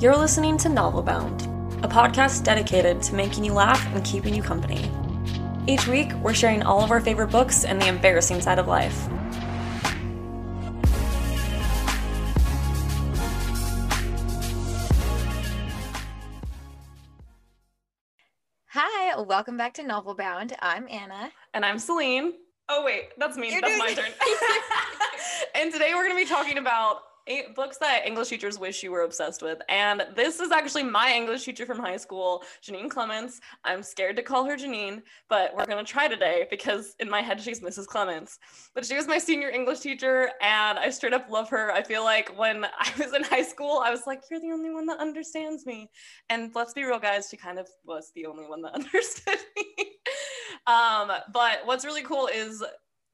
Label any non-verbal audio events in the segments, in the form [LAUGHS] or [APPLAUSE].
You're listening to Novel Bound, a podcast dedicated to making you laugh and keeping you company. Each week, we're sharing all of our favorite books and the embarrassing side of life. Hi, welcome back to Novel Bound. I'm Anna. And I'm Celine. Oh, wait, that's me. You're that's my turn. [LAUGHS] and today we're going to be talking about eight books that English teachers wish you were obsessed with. And this is actually my English teacher from high school, Janine Clements. I'm scared to call her Janine, but we're going to try today because in my head she's Mrs. Clements. But she was my senior English teacher and I straight up love her. I feel like when [LAUGHS] I was in high school, I was like, you're the only one that understands me. And let's be real, guys, she kind of was the only one that [LAUGHS] understood me. Um, but what's really cool is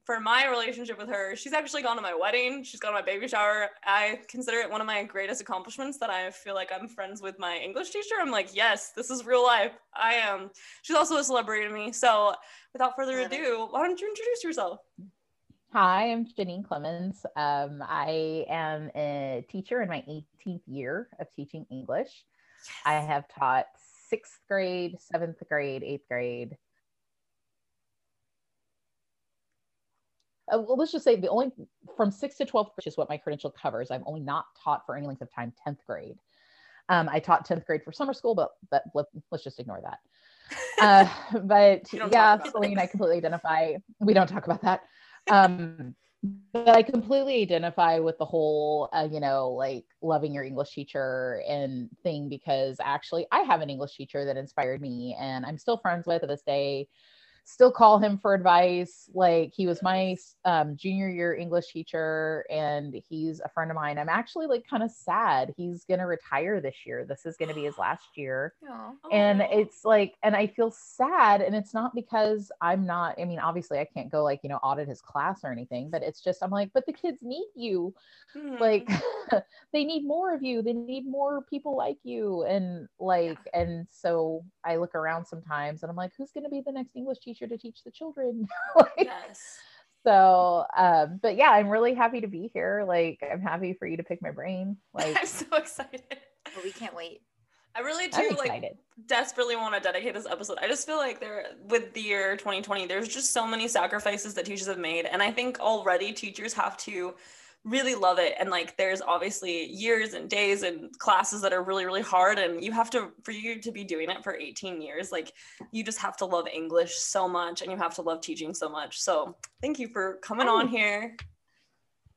for my relationship with her, she's actually gone to my wedding. She's gone to my baby shower. I consider it one of my greatest accomplishments that I feel like I'm friends with my English teacher. I'm like, yes, this is real life. I am. She's also a celebrity to me. So without further ado, why don't you introduce yourself? Hi, I'm Janine Clements. Um, I am a teacher in my 18th year of teaching English. Yes. I have taught sixth grade, seventh grade, eighth grade, uh, well, let's just say the only from sixth to 12th, which is what my credential covers. I've only not taught for any length of time 10th grade. Um, I taught 10th grade for summer school, but, but let, us just ignore that. [LAUGHS] Uh, but yeah, Celine, I completely identify. We don't talk about that. Um, but I completely identify with the whole, uh, you know, like loving your English teacher and thing because actually I have an English teacher that inspired me and I'm still friends with to this day still call him for advice. Like he was my um, junior year English teacher, and he's a friend of mine. I'm actually like kind of sad. He's gonna retire this year. This is gonna be his last [GASPS] year, Aww. and it's like, and I feel sad. And it's not because I'm not. I mean, obviously, I can't go like you know audit his class or anything, but it's just I'm like, but the kids need you. Hmm. Like [LAUGHS] they need more of you. They need more people like you, and like, yeah. and so I look around sometimes, and I'm like, who's gonna be the next English teacher? Teacher to teach the children. [LAUGHS] like, yes. So, um, but yeah, I'm really happy to be here. Like, I'm happy for you to pick my brain. [LAUGHS] Like, I'm so excited. Well, we can't wait. I really do like desperately want to dedicate this episode. I just feel like there with the year 2020, there's just so many sacrifices that teachers have made. And I think already teachers have to really love it and like there's obviously years and days and classes that are really really hard and you have to for you to be doing it for 18 years like you just have to love english so much and you have to love teaching so much so thank you for coming oh. on here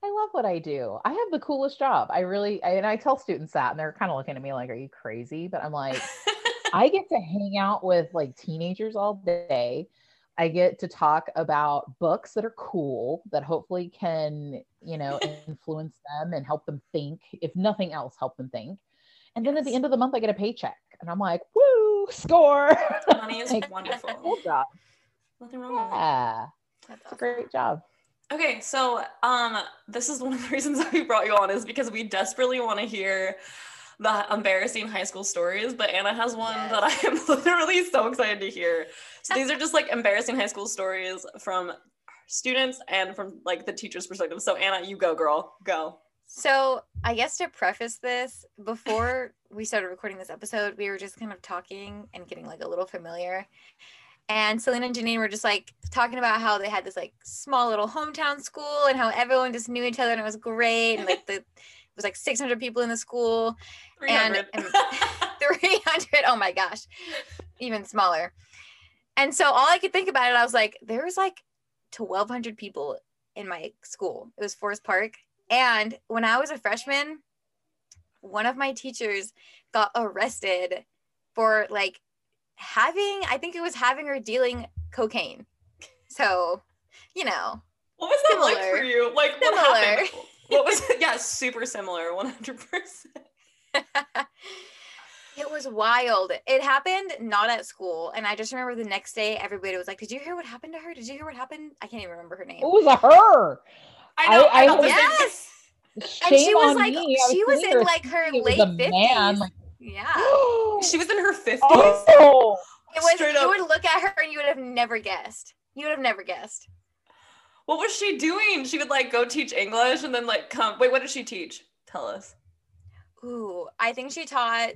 I love what I do. I have the coolest job. I really, I, and I tell students that, and they're kind of looking at me like, "Are you crazy?" But I'm like, [LAUGHS] I get to hang out with like teenagers all day. I get to talk about books that are cool that hopefully can, you know, [LAUGHS] influence them and help them think, if nothing else, help them think. And then yes. at the end of the month, I get a paycheck, and I'm like, "Woo, score!" Money [LAUGHS] is like, wonderful. [LAUGHS] Cool job. Nothing wrong yeah. with it. That's a great job. Okay, so um, this is one of the reasons that we brought you on is because we desperately want to hear the embarrassing high school stories, but Anna has one yes. that [LAUGHS] I am literally so excited to hear. So these are just like embarrassing high school stories from students and from like the teacher's perspective. So Anna, you go, girl, go. So I guess to preface this, before [LAUGHS] we started recording this episode, we were just kind of talking and getting like a little familiar. And Selena and Janine were just like talking about how they had this like small little hometown school and how everyone just knew each other and it was great. And like the [LAUGHS] was like 600 people in the school 300. and, and [LAUGHS] 300 oh my gosh. Even smaller. And so all i could think about it i was like there was like 1200 people in my school. It was forest park. And when i was a freshman one of my teachers got arrested for like having i think it was having or dealing cocaine. So you know what was that similar, like for you? Like similar. what happened what was it? [LAUGHS] Yeah, super similar, 100%. [LAUGHS] it was wild. It happened not at school. And I just remember the next day, everybody was like, Did you hear what happened to her? Did you hear what happened? I can't even remember her name. It was a her. I know. I, I, I yes. Shame and she was like, me. she was, was in like her late 50s. Like, yeah. [GASPS] she was in her 50s. Oh, it was, Straight you up. would look at her and you would have never guessed. You would have never guessed. What was she doing? She would like go teach English and then like come. Wait, what did she teach? Tell us. Ooh, I think she taught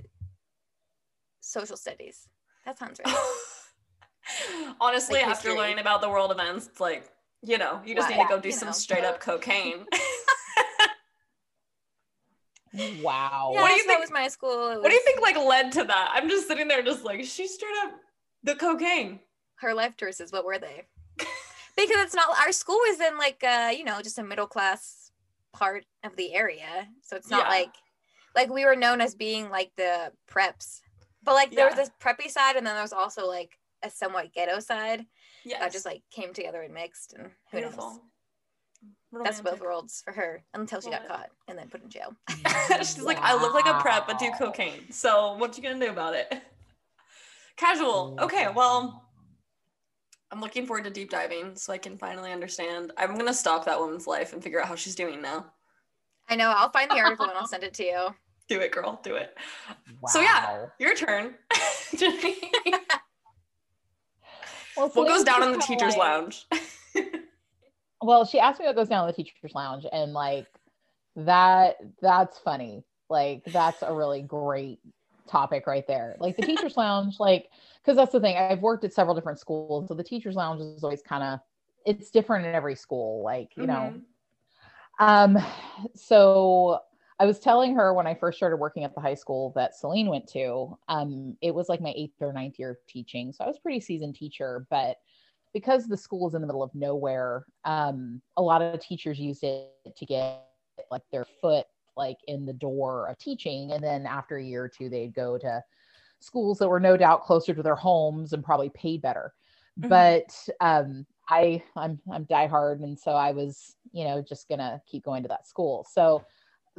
social studies. That sounds right. [LAUGHS] Honestly, Like after learning about the world events, it's like, you know, you just Wow. need to go do you some know. straight up cocaine. [LAUGHS] Wow. Yeah, What do you so think- That was my school. It what do you think like led to that? I'm just sitting there just like, she straight up the cocaine. her life choices what were they because it's not our school was in like uh you know just a middle class part of the area so it's not Yeah. like like we were known as being like the preps but like there was this preppy side and then there was also like a somewhat ghetto side Yeah. that just like came together and mixed and who knows beautiful. that's both worlds for her until she got caught and then put in jail [LAUGHS] She's like, I look like a prep, but do cocaine. So what you gonna do about it? [LAUGHS] Casual. Okay, well, I'm looking forward to deep diving so I can finally understand. I'm gonna stop that woman's life and figure out how she's doing now. i know i'll find the article and i'll [LAUGHS] send it to you Do it, girl. Do it. So, yeah. Your turn. [LAUGHS] Well, what goes down in the teacher's like- lounge? [LAUGHS] Well, she asked me what goes down in the teacher's lounge, and like that, that's funny. Like that's a really great topic right there. Like the teacher's lounge, like because that's the thing. I've worked at several different schools, so the teacher's lounge is always kind of it's different in every school. Like you know, Mhm. um, so I was telling her when I first started working at the high school that Celine went to, um, it was like my eighth or ninth year of teaching. So I was pretty seasoned teacher, but because the school is in the middle of nowhere, um, a lot of teachers used it to get like their foot like in the door of teaching. And then after a year or two, they'd go to schools that were no doubt closer to their homes and probably paid better. Mhm. But um, I I'm I'm diehard, and so I was you know just gonna keep going to that school. So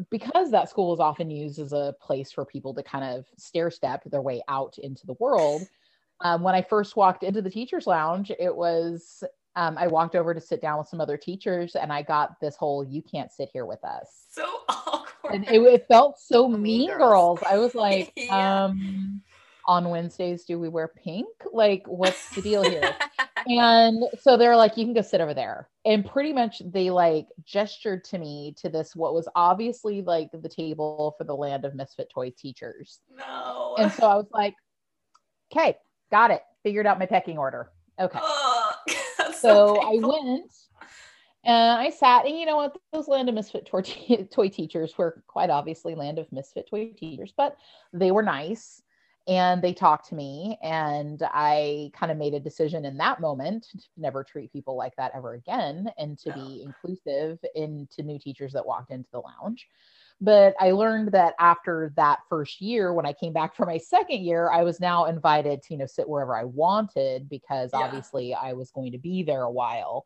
because that school is often used as a place for people to kind of stair step their way out into the world. Um, when I first walked into the teachers lounge, it was um, I walked over to sit down with some other teachers, and I got this whole "you can't sit here with us." So. [LAUGHS] and it, it felt so Mean mean Girls. girls. I was like, [LAUGHS] Yeah. um, on Wednesdays, do we wear pink? Like, what's the deal here? [LAUGHS] and so they're like, you can go sit over there. And pretty much they like gestured to me to this, what was obviously like the table for the land of misfit toy teachers. no. And so I was like, okay, got it. Figured out my pecking order. Okay. Ugh, [LAUGHS] that's So I went and I sat, and you know what? Those Land of Misfit toy, [LAUGHS] toy teachers were quite obviously Land of Misfit toy teachers, but they were nice and they talked to me. And I kind of made a decision in that moment to never treat people like that ever again and to be inclusive into new teachers that walked into the lounge. But I learned that after that first year, when I came back for my second year, I was now invited to, you know, sit wherever I wanted because Yeah. obviously I was going to be there a while.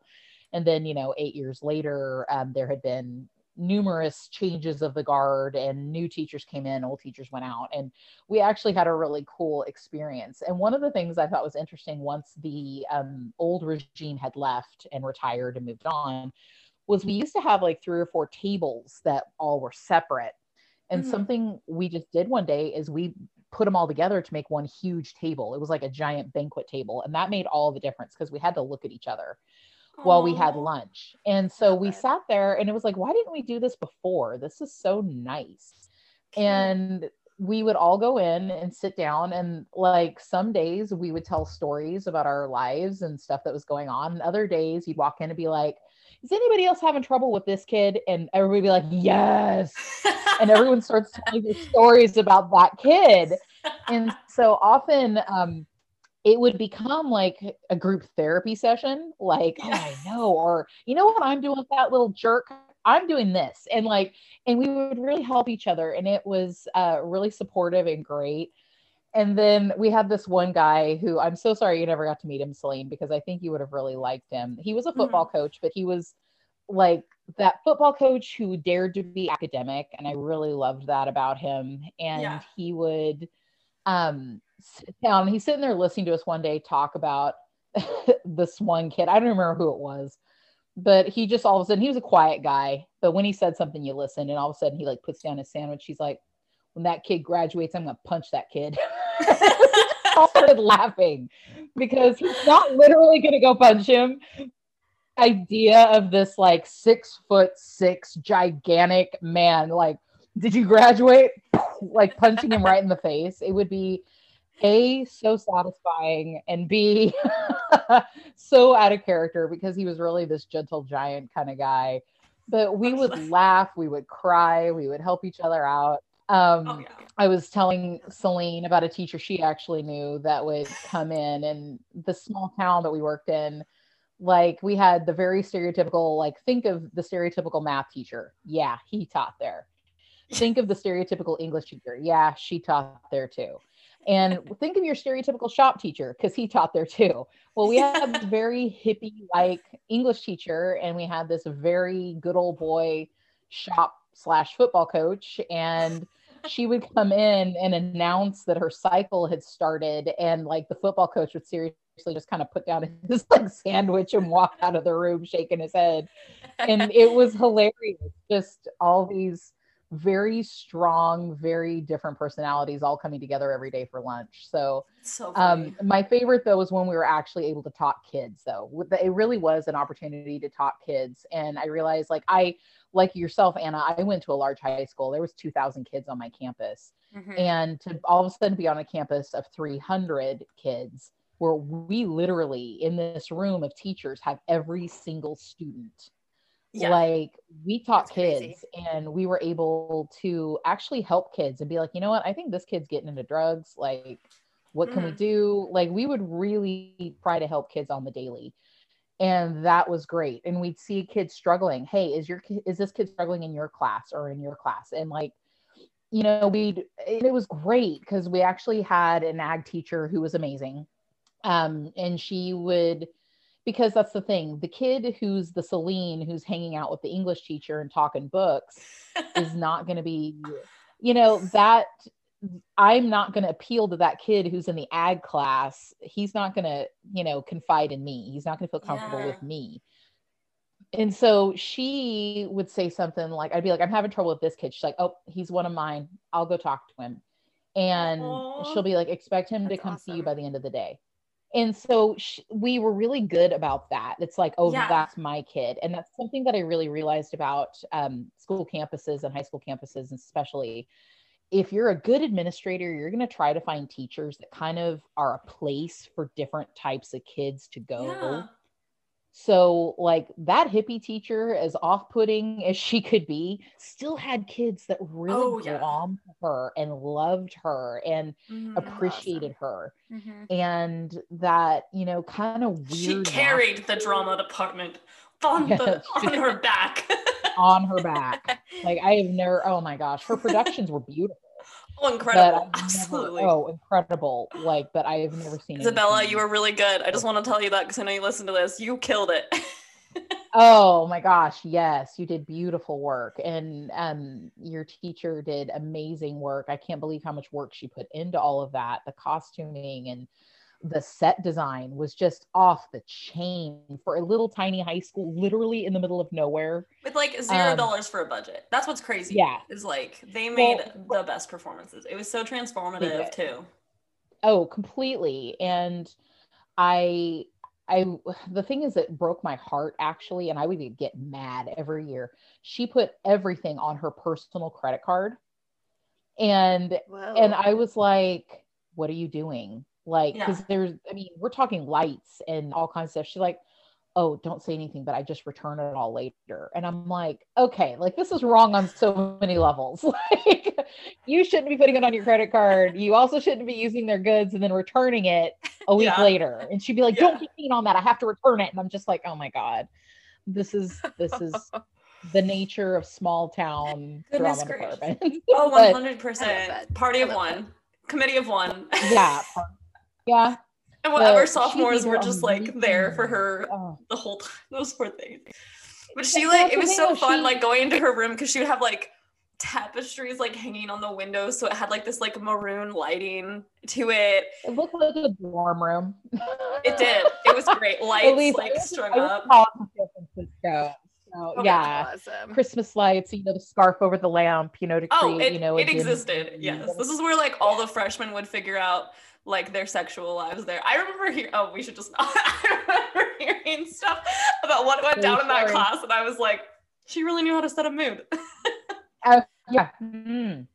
And then, you know, eight years later, um, there had been numerous changes of the guard and new teachers came in, old teachers went out. And we actually had a really cool experience. And one of the things I thought was interesting once the um, old regime had left and retired and moved on was we used to have like three or four tables that all were separate. And Mhm. something we just did one day is we put them all together to make one huge table. It was like a giant banquet table. And that made all the difference because we had to look at each other while we had lunch. And so we sat there and it was like, why didn't we do this before? This is so nice. And we would all go in and sit down and like some days we would tell stories about our lives and stuff that was going on. And other days you'd walk in and be like, is anybody else having trouble with this kid? And everybody be like, yes. And everyone starts telling stories about that kid and so often um it would become like a group therapy session like oh i know or you know what i'm doing with that little jerk? I'm doing this and like and we would really help each other and it was uh really supportive and great. And then we had this one guy who i'm so sorry you never got to meet him celine because i think you would have really liked him. He was a football coach but he was like that football coach who dared to be academic and i really loved that about him. And Yeah. he would um sit down he's sitting there listening to us one day talk about [LAUGHS] this one kid i don't remember who it was but he just all of a sudden he was a quiet guy but when he said something you listened and all of a sudden he like puts down his sandwich he's like when that kid graduates i'm gonna punch that kid [LAUGHS] all started laughing because he's not literally gonna go punch him idea of this like six foot six gigantic man, like, did you graduate? [LAUGHS] like punching him right in the face. It would be a so satisfying and b [LAUGHS] so out of character because he was really this gentle giant kind of guy. But we would laugh we would cry we would help each other out. Um, oh, yeah. i was telling celine about a teacher she actually knew that would come in and the small town that we worked in like we had the very stereotypical like think of the stereotypical math teacher. Yeah he taught there. Think of the stereotypical english teacher. Yeah she taught there too and think of your stereotypical shop teacher because he taught there too. Well, we had this [LAUGHS] very hippie like English teacher, and we had this very good old boy shop slash football coach. And she would come in and announce that her cycle had started, and like the football coach would seriously just kind of put down [LAUGHS] his like sandwich and walk out of the room shaking his head. And it was hilarious. Just all these very strong, very different personalities all coming together every day for lunch. So, so um, my favorite though was when we were actually able to talk kids. Though it really was an opportunity to talk kids, and I realized like I like yourself, Anna. I went to a large high school. There was two thousand kids on my campus, mm-hmm. and to all of a sudden be on a campus of three hundred kids. Where we literally in this room of teachers have every single student yeah. like we taught That's kids crazy. and we were able to actually help kids and be like you know what? I think this kid's getting into drugs. Like what can mm. we do? Like we would really try to help kids on the daily. And that was great. And we'd see kids struggling. Hey is your is this kid struggling in your class or in your class? And like you know we it was great because we actually had an ag teacher who was amazing. Um and she would because that's the thing. The kid who's the Celine who's hanging out with the English teacher and talking books [LAUGHS] is not going to be you know that I'm not going to appeal to that kid who's in the ag class. He's not going to you know confide in me. He's not going to feel comfortable yeah. with me. And so she would say something like I'd be like I'm having trouble with this kid. She's like oh he's one of mine. I'll go talk to him. And Aww. she'll be like expect him That's to come awesome. see you by the end of the day and so sh- we were really good about that it's like oh yeah. that's my kid and that's something that i really realized about um, school campuses and high school campuses especially if you're a good administrator you're going to try to find teachers that kind of are a place for different types of kids to go yeah. So, like that hippie teacher, as off putting as she could be, still had kids that really oh, yeah. glommed her and loved her and mm, appreciated awesome. her. Mm-hmm. And that, you know, kind of weird. She carried the drama department on, the, [LAUGHS] on her back. on her back. Like, I have never, oh my gosh, her productions were beautiful. Oh, incredible. Absolutely. Never, oh, incredible. Like, but I have never seen Isabella, you were really good. I just want to tell you that because I know you listen to this. You killed it. [LAUGHS] oh my gosh, yes, you did beautiful work. And um your teacher did amazing work. I can't believe how much work she put into all of that, the costuming and the set design was just off the chain for a little tiny high school, literally in the middle of nowhere. With like zero um, dollars um, for a budget. That's what's crazy. Yeah. Is like they made well, the best performances. It was so transformative too. Oh, completely. And I I the thing is it broke my heart actually, and I would get mad every year. She put everything on her personal credit card. And Whoa. and I was like, what are you doing? Like, because yeah. there's, I mean, we're talking lights and all kinds of stuff. She's like, oh, don't say anything, but I just return it all later. And I'm like, okay, like this is wrong on so many levels. [LAUGHS] like, you shouldn't be putting it on your credit card. You also shouldn't be using their goods and then returning it a week yeah. later. And she'd be like, don't get mean on that. I have to return it. And I'm just like, oh my God, this is, this is. [LAUGHS] the nature of small town Goodness drama department. oh, [LAUGHS] 100%. Party of one, committee of one. yeah, yeah. And whatever sophomores were just like there for her oh. the whole time. [LAUGHS] Those poor things. But she like it was so fun she... like going into her room because she would have like tapestries like hanging on the windows so it had like this like maroon lighting to it. It looked like a dorm room. it did. It was great. [LAUGHS] Lights like strung up. San Francisco. So, oh, yeah, awesome. Christmas lights, you know, the scarf over the lamp, you know, to oh, it, you know, it existed. Yes, this is where like all the freshmen would figure out like their sexual lives there. I remember hearing, oh, we should just, [LAUGHS] not. I remember hearing stuff about what went down in that class, and I was like, she really knew how to set a mood. [LAUGHS] Yeah. Mm.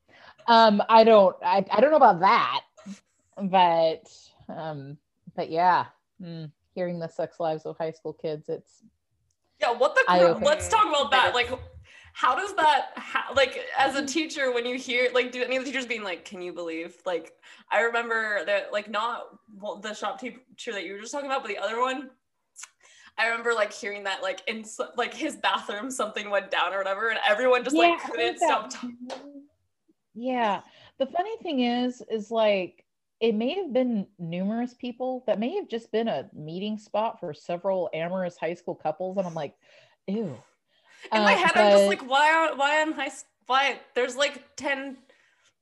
Um, I don't I, I don't know about that, but um, but yeah. Mm. Hearing the sex lives of high school kids, it's yeah, what the? Let's talk about that. Like, how does that? How, like, as a teacher, when you hear like, do any of the teachers being like, "Can you believe?" Like, I remember that, like, not well, the shop teacher that you were just talking about, but the other one. I remember like hearing that like in like his bathroom something went down or whatever, and everyone just like Yeah, I couldn't stop. talking. Yeah. The funny thing is, is like it may have been numerous people that may have just been a meeting spot for several amorous high school couples. And I'm like, ew. In my Uh, head, I'm just like, why are why on high why there's like ten.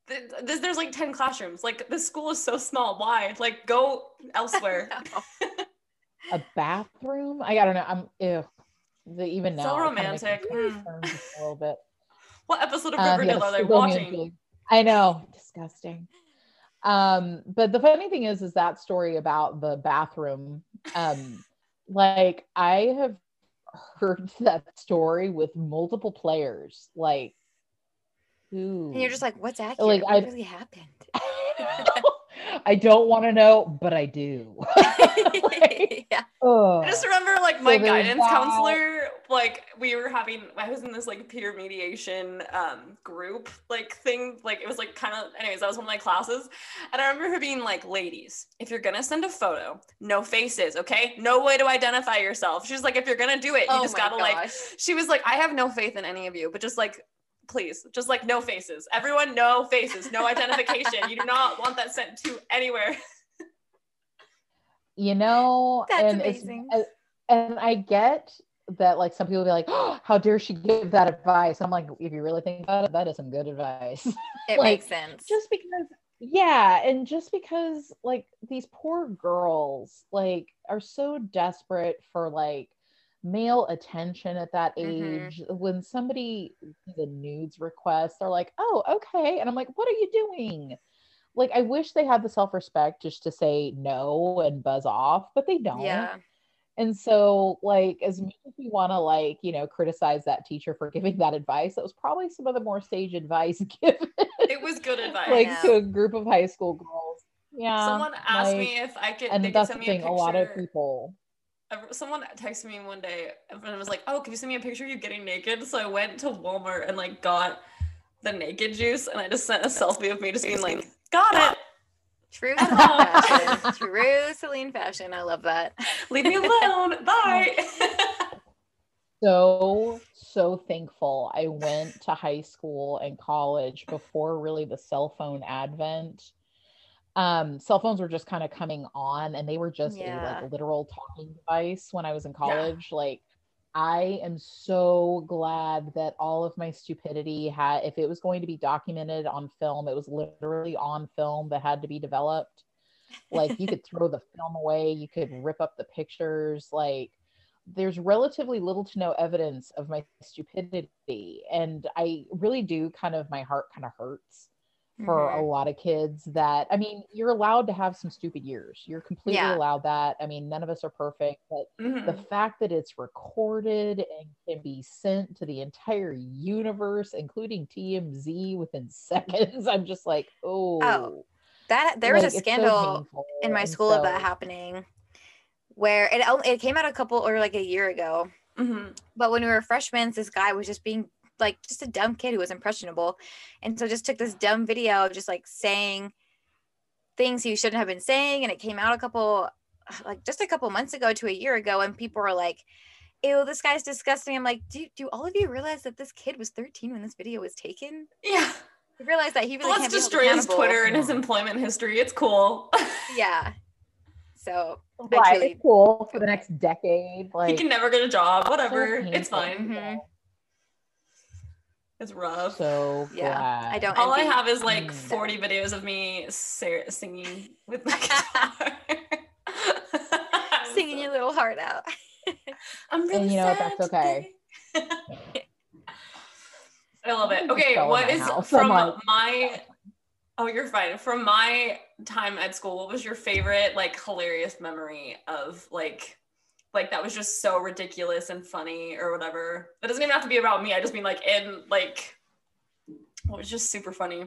th- There's, like 10 classrooms. Like, the school is so small. Why? Like, go elsewhere. [LAUGHS] [LAUGHS] a bathroom. I, I don't know. I'm ew. The, even So now, kinda romantic. Mm. a little bit. [LAUGHS] What episode of Uh, Riverdale yes, are they watching? I know, disgusting. Um, but the funny thing is, is that story about the bathroom. Um, like I have heard [LAUGHS] that story with multiple players. Like, who? And you're just like, what's accurate? Like, what I- really happened? [LAUGHS] [LAUGHS] [LAUGHS] I don't want to know, but I do. [LAUGHS] Like, [LAUGHS] yeah. ugh. I just remember like my there's guidance that. counselor, like we were having, I was in this like peer mediation um, group like thing. Like it was like kind of, anyways, that was one of my classes. And I remember her being like, ladies, if you're going to send a photo, no faces, okay? No way to identify yourself. She's like, if you're going to do it, you oh just gotta like, she was like, I have no faith in any of you, but just like, please, just like no faces. Everyone, no faces, no identification. you do not want that sent to anywhere. [LAUGHS] you know That's and amazing. and- and i get that like some people be like oh, how dare she give that advice i'm like if you really think about it that is some good advice [LAUGHS] It like, makes sense. just because yeah and just because like these poor girls like are so desperate for like male attention at that Mhm. age when somebody the nudes request they're like oh okay and i'm like what are you doing like i wish they had the self-respect just to say no and buzz off but they don't yeah. and so like as much as we want to like you know criticize that teacher for [LAUGHS] giving that advice that was probably some of the more sage advice [LAUGHS] given It was good advice. like know. to a group of high school girls yeah Someone asked like- me if I could. and they could that's the me thing a a lot of people Someone texted me one day and was like, "Oh, can you send me a picture of you getting naked?" So I went to Walmart and like got the naked juice, and I just sent a selfie of me just being like, "Got it, True [LAUGHS] Celine fashion. True Celine fashion. I love that. leave me alone, [LAUGHS] bye." so so thankful i went to high school and college before really the cell phone advent um cell phones were just kind of coming on and they were just a like literal talking device when i was in Yeah. college like i am so glad that all of my stupidity had if it was going to be documented on film it was literally on film that had to be developed. Like you could [LAUGHS] throw the film away you could rip up the pictures like there's relatively little to no evidence of my stupidity and i really do kind of my heart kind of hurts for a Mhm. lot of kids that i mean you're allowed to have some stupid years you're completely Yeah. allowed that i mean none of us are perfect but Mhm. the fact that it's recorded and can be sent to the entire universe including tmz within [LAUGHS] seconds i'm just like oh, That there was a it's so scandal in my school of that happening where it it came out a couple or like a year ago. Mhm. But when we were freshmen, this guy was just being like just a dumb kid who was impressionable. And so just took this dumb video of just like saying things he shouldn't have been saying. And it came out a couple [SIGHS] like just a couple months ago to a year ago, and people were like, Ew, this guy's disgusting. I'm like, do, do all of you realize that this kid was 13 when this video was taken? Yeah, You realize that he really let's can't destroy his. Twitter and his employment history. It's cool. [LAUGHS] Yeah. So right, truly it's cool for the next decade Like he can never get a job. so Whatever, it's painful. fine. Mhm. It's rough. so Yeah, glad. I don't All I have is like Mm. 40 videos of me sa- singing with my [LAUGHS] guitar. [LAUGHS] singing your little heart out. [LAUGHS] I'm really And you know what, that's okay. I love it. Okay, fell in what my is house. from I'm like- my Oh, you're fine. From my time at school, what was your favorite like hilarious memory of like like that was just so ridiculous and funny or whatever. It doesn't even have to be about me. I just mean like in like it was just super funny.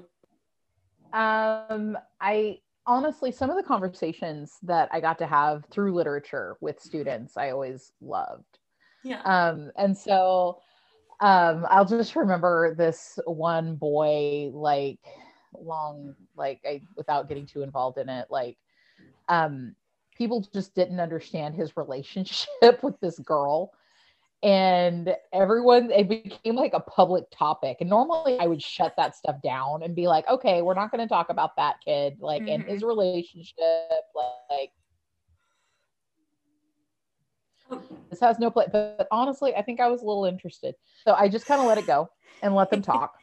Um, I honestly, some of the conversations that I got to have through literature with students, I always loved. Yeah. Um, and so um, I'll just remember this one boy, like long, like I, without getting too involved in it, like um, people just didn't understand his relationship [LAUGHS] with this girl. And everyone it became like a public topic. And normally i would shut that stuff down and be like okay we're not going to talk about that kid like mm-hmm. in his relationship like this has no place but, but honestly i think i was a little interested. So i just kind of let it go and let them talk. [LAUGHS]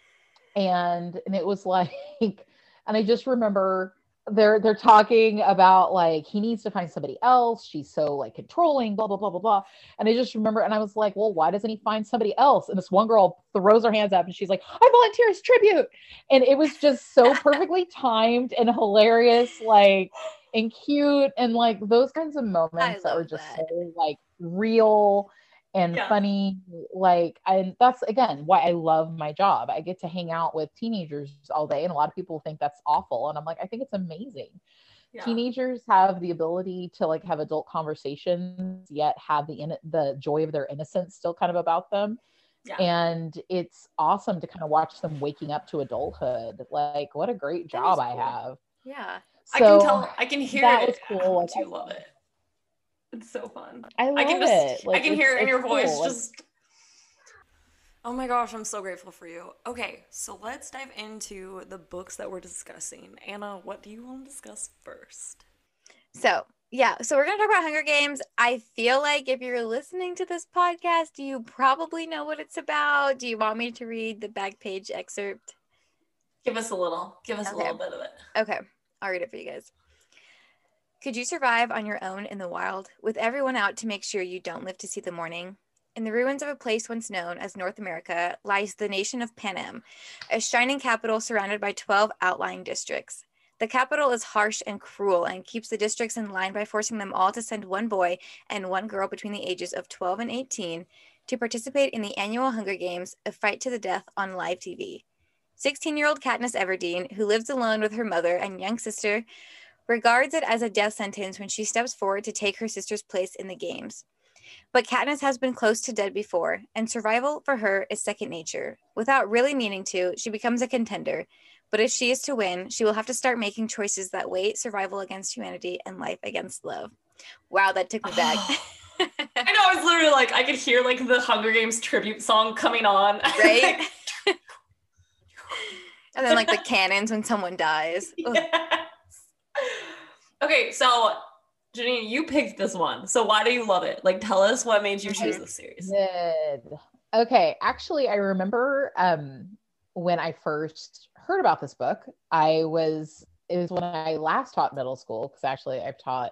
And and it was like and i just remember they're they're talking about like he needs to find somebody else. She's so like controlling blah blah blah blah blah. And i just remember and i was like well why doesn't he find somebody else? And this one girl throws her hands up and she's like i volunteer as tribute. And it was just so perfectly [LAUGHS] timed and hilarious like and cute and like those kinds of moments that were just that. so like real and yeah. funny like and that's again why i love my job i get to hang out with teenagers all day and a lot of people think that's awful and i'm like i think it's amazing yeah. teenagers have the ability to like have adult conversations yet have the in- the joy of their innocence still kind of about them yeah. and it's awesome to kind of watch them waking up to adulthood like what a great job cool. i have yeah so i can tell i can hear that it was cool like, [LAUGHS] i love it it's so fun. I love I can just, it. Like, I can hear it in your voice. Just. Oh my gosh, I'm so grateful for you. Okay, so let's dive into the books that we're discussing. Anna, what do you want to discuss first? So, yeah, so we're going to talk about Hunger Games. I feel like if you're listening to this podcast, you probably know what it's about. Do you want me to read the back page excerpt? Give us a little. Give us okay. a little bit of it. Okay, I'll read it for you guys. Could you survive on your own in the wild, with everyone out to make sure you don't live to see the morning? In the ruins of a place once known as North America lies the nation of Panem, a shining capital surrounded by 12 outlying districts. The capital is harsh and cruel and keeps the districts in line by forcing them all to send one boy and one girl between the ages of 12 and 18 to participate in the annual Hunger Games, a fight to the death on live TV. 16 year old Katniss Everdeen, who lives alone with her mother and young sister, regards it as a death sentence when she steps forward to take her sister's place in the games. But Katniss has been close to dead before, and survival for her is second nature. Without really meaning to, she becomes a contender. But if she is to win, she will have to start making choices that weigh survival against humanity and life against love. Wow, that took me [SIGHS] back. I know, I was literally like, I could hear like the Hunger Games tribute song coming on. [LAUGHS] Right? [LAUGHS] and then like the cannons when someone dies. Yeah. Okay, so Janine, you picked this one. So why do you love it? Like, tell us what made you choose this series. Good. Okay, actually, I remember um, when I first heard about this book. I was it was when I last taught middle school because actually I've taught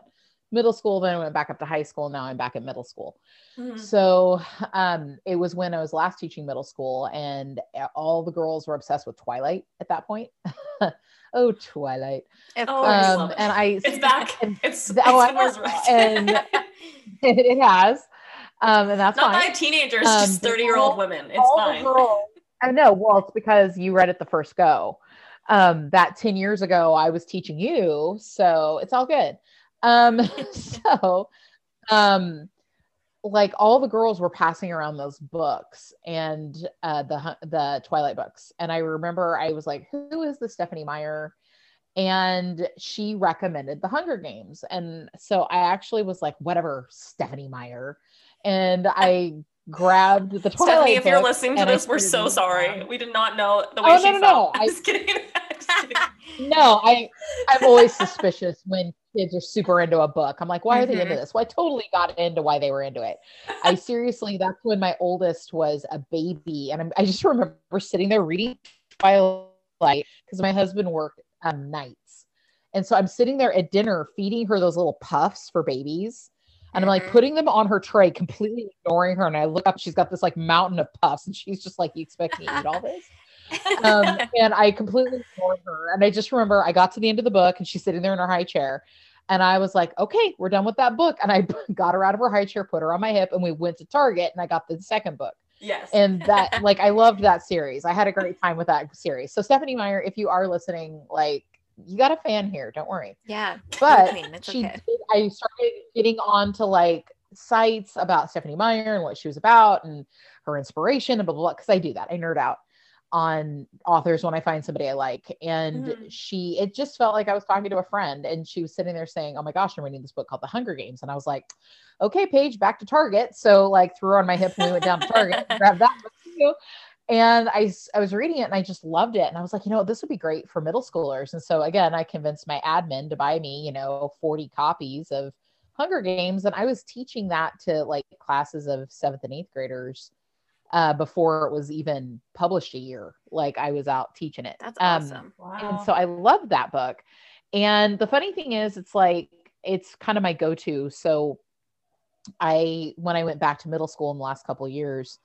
middle school, then I went back up to high school. Now I'm back at middle school. Mm-hmm. So um, it was when I was last teaching middle school, and all the girls were obsessed with Twilight at that point. [LAUGHS] oh Twilight. Oh, um, and I it's back. [LAUGHS] And, it's, oh, it's I, and it, [LAUGHS] [LAUGHS] it, has. Um, and that's not fine. by teenagers, um, just 30 year old women. It's fine. Girls, I know. Well, it's because you read it the first go. Um, that 10 years ago, I was teaching you. So it's all good. Um, so, um, like all the girls were passing around those books and uh, the the Twilight books, and I remember I was like, "Who is the Stephenie Meyer?" And she recommended the Hunger Games, and so I actually was like, "Whatever, Stephenie Meyer," and I grabbed the Twilight. Stephenie, if you're listening to this, we're so sorry. We did not know the way oh, she no, no, felt. [LAUGHS] No. I'm just kidding. [LAUGHS] no, I I'm always suspicious when kids are super into a book. I'm like, why are mm-hmm. they into mm-hmm. this? Well, I totally got into why they were into it. I [LAUGHS] seriously, that's when my oldest was a baby, and I'm, i just remember sitting there reading Twilight because my husband worked um, nights, and so I'm sitting there at dinner feeding her those little puffs for babies. And I'm like mm-hmm. putting them on her tray, completely ignoring her. And I look up, she's got this like mountain of puffs, and she's just like, You expect me to eat all this? Um, [LAUGHS] and I completely ignored her. And I just remember I got to the end of the book and she's sitting there in her high chair. And I was like, okay, we're done with that book. And I [LAUGHS] got her out of her high chair, put her on my hip, and we went to Target and I got the second book. Yes. And that, [LAUGHS] like, I loved that series. I had a great time with that series. So, Stephenie Meyer, if you are listening, like, you got a fan here. Don't worry. Yeah. But she, okay. did, I started getting on to like sites about Stephenie Meyer and what she was about and her inspiration and blah blah blah. Because I do that. I nerd out on authors when I find somebody I like. And Mhm. she, it just felt like I was talking to a friend, and she was sitting there saying, "Oh my gosh, I'm reading this book called The Hunger Games," and I was like, "Okay, Paige, back to Target." So like threw her on my hip and we went down to Target, and grabbed that book too. And I, I was reading it and I just loved it. And I was like, you know, this would be great for middle schoolers. And so again, I convinced my admin to buy me, you know, 40 copies of Hunger Games. And I was teaching that to like classes of seventh and eighth graders uh, before it was even published a year. Like I was out teaching it. That's Um, awesome. wow. and so I love that book. And the funny thing is, it's like it's kind of my go-to. So I when I went back to middle school in the last couple of years,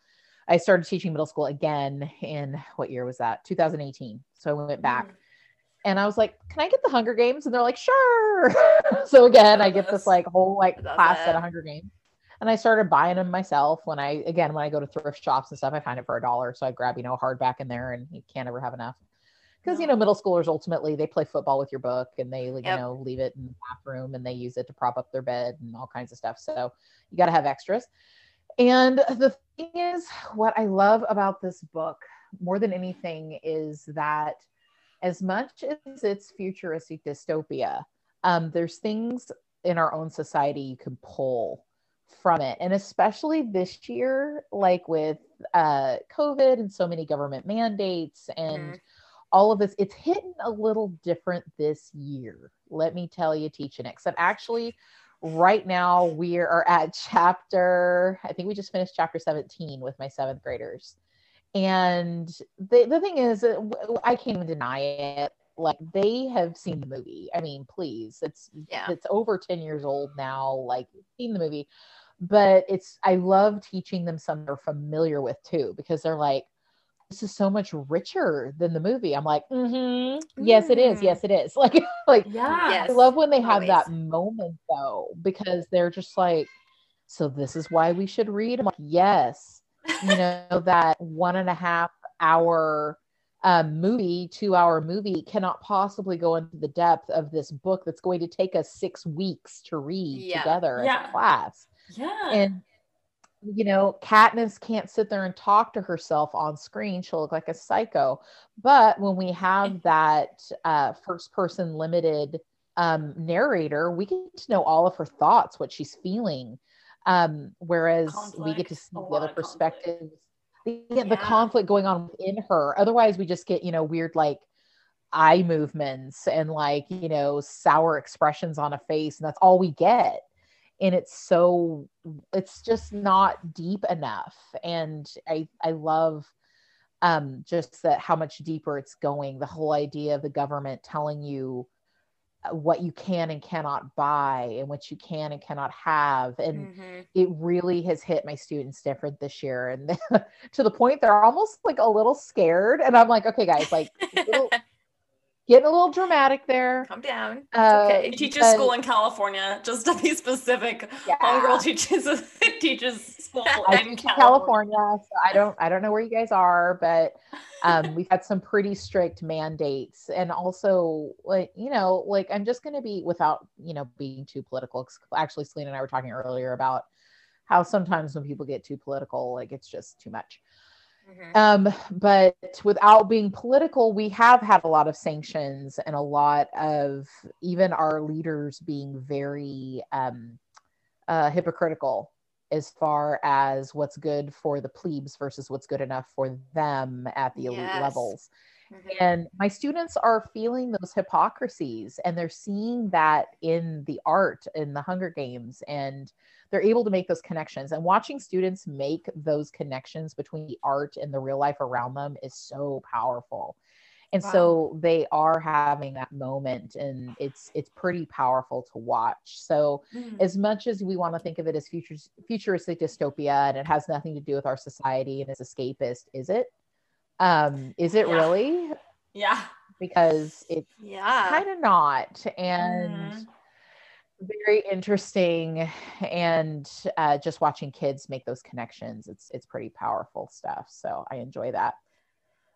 I started teaching middle school again in what year was that? 2018. So I went back Mm. and I was like, "Can I get the Hunger Games?" And they're like, "Sure." [LAUGHS] so again, I get Yes. this like whole like class it. set of Hunger Games. And I started buying them myself when I again when I go to thrift shops and stuff, I find it for a dollar. So I grab, you know, a hardback in there and you can't ever have enough. Because you know, middle schoolers ultimately they play football with your book and they Yep. you know leave it in the bathroom and they use it to prop up their bed and all kinds of stuff. So you got to have extras. And the thing is, what I love about this book more than anything is that as much as it's futuristic dystopia, um, there's things in our own society you can pull from it. And especially this year, like with uh, COVID and so many government mandates and Mhm. all of this, it's hitting a little different this year. Let me tell you, teaching it. Except actually, right now we are at [LAUGHS] chapter, I think we just finished chapter 17 with my seventh graders. And the, the thing is, I can't even deny it. Like they have seen the movie. I mean, please, it's Yeah. it's over 10 years old now. Like seen the movie, but it's I love teaching them something they're familiar with too, because they're like, this is so much richer than the movie. I'm like, mm-hmm, yes, it is. Yes, it is. [LAUGHS] Like, like yeah. Yes. I love when they have always. that moment though, because they're just like, so this is why we should read. I'm like, yes, you [LAUGHS] know, that one and a half hour um, movie, two hour movie cannot possibly go into the depth of this book that's going to take us six weeks to read Yeah. together as a class. yeah. And you know, Katniss can't sit there and talk to herself on screen. She'll look like a psycho. But when we have [LAUGHS] that uh, first person limited um, narrator, we get to know all of her thoughts, what she's feeling. Um, whereas we get to see the other of perspectives, the, the conflict going on within her. Otherwise, we just get, you know, weird like eye movements and like, you know, sour expressions on a face. And that's all we get and it's so it's just not deep enough and i i love um just that how much deeper it's going the whole idea of the government telling you what you can and cannot buy and what you can and cannot have and Mhm. it really has hit my students different this year and [LAUGHS] to the point they're almost like a little scared and i'm like okay guys like [LAUGHS] little, getting a little dramatic there Calm down. It's Uh, okay. He teaches school in California, just to be specific. Yeah. Homegirl teaches [LAUGHS] teaches school I in California. California, so I don't I don't know where you guys are, but [LAUGHS] um, we've had some pretty strict mandates, and also like you know, like I'm just going to be without you know being too political. Actually, Selena and I were talking earlier about how sometimes when people get too political, like it's just too much. Mhm. Um, but without being political, we have had a lot of sanctions and a lot of even our leaders being very um, uh, hypocritical as far as what's good for the plebes versus what's good enough for them at the elite levels. Mhm. And my students are feeling those hypocrisies and they're seeing that in the art in the Hunger Games and they're able to make those connections. And watching students make those connections between the art and the real life around them is so powerful. And Wow. so they are having that moment and it's it's pretty powerful to watch. So Mm. as much as we want to think of it as futures, futuristic dystopia and it has nothing to do with our society and is escapist, is it? Um, is it Yeah. really? Yeah. Because it's Yeah. kind of not. And Mhm. very interesting and uh, just watching kids make those connections it's it's pretty powerful stuff so i enjoy that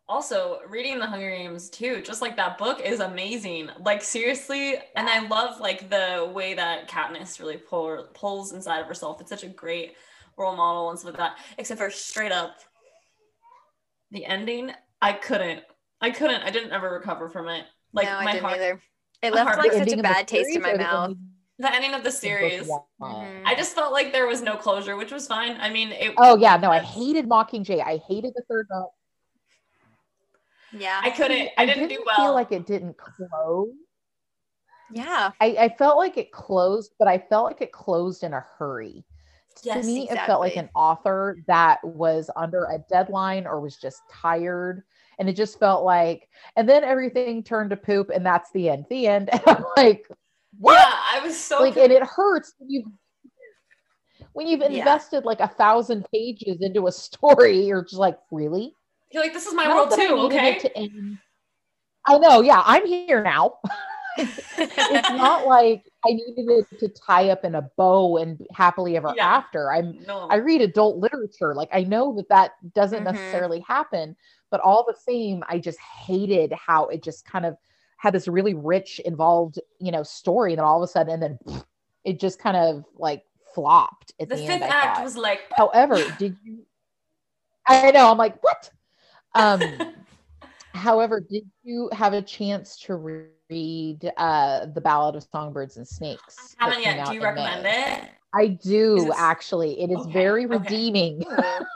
also reading the hunger games too just like that book is amazing like seriously and i love like the way that katniss really pull, pulls inside of herself it's such a great role model and stuff like that except for straight up the ending i couldn't i couldn't i didn't ever recover from it like no, I my didn't heart either. It left heart- like such a ending of the bad taste in my mouth. the ending of the of the book series one? Mhm. i just felt like there was no closure which was fine i mean it oh yeah no i that's- hated mockingjay i hated the third book Yeah. i couldn't i didn't, do well feel like it didn't close yeah. I, I felt like it closed but i felt like it closed in a hurry Yes, to me it felt like an author that was under a deadline or was just tired and it just felt like and then everything turned to poop and that's the end the end. And [LAUGHS] i'm like what? Yeah i was so like and it hurts when you when you've Yeah. invested like a thousand pages into a story you're just like really? You're like this is my Not world too okay? to i know yeah i'm here now. [LAUGHS] It's not [LAUGHS] like i needed it to tie up in a bow and happily ever Yeah. after i'm no I read adult literature. Like I know that that doesn't Mhm. necessarily happen, but all the same, I just hated how it just kind of had this really rich, involved, you know, story. And then all of a sudden, and then it just kind of like flopped at the the, fifth end. Act was like However, did you? I know. I'm like, what? [LAUGHS] Um, however, did you have a chance to read uh, the Ballad of Songbirds and Snakes? I haven't yet. Do you recommend May? it? I do Is it- actually. It is Okay, very okay. redeeming. [LAUGHS] Good.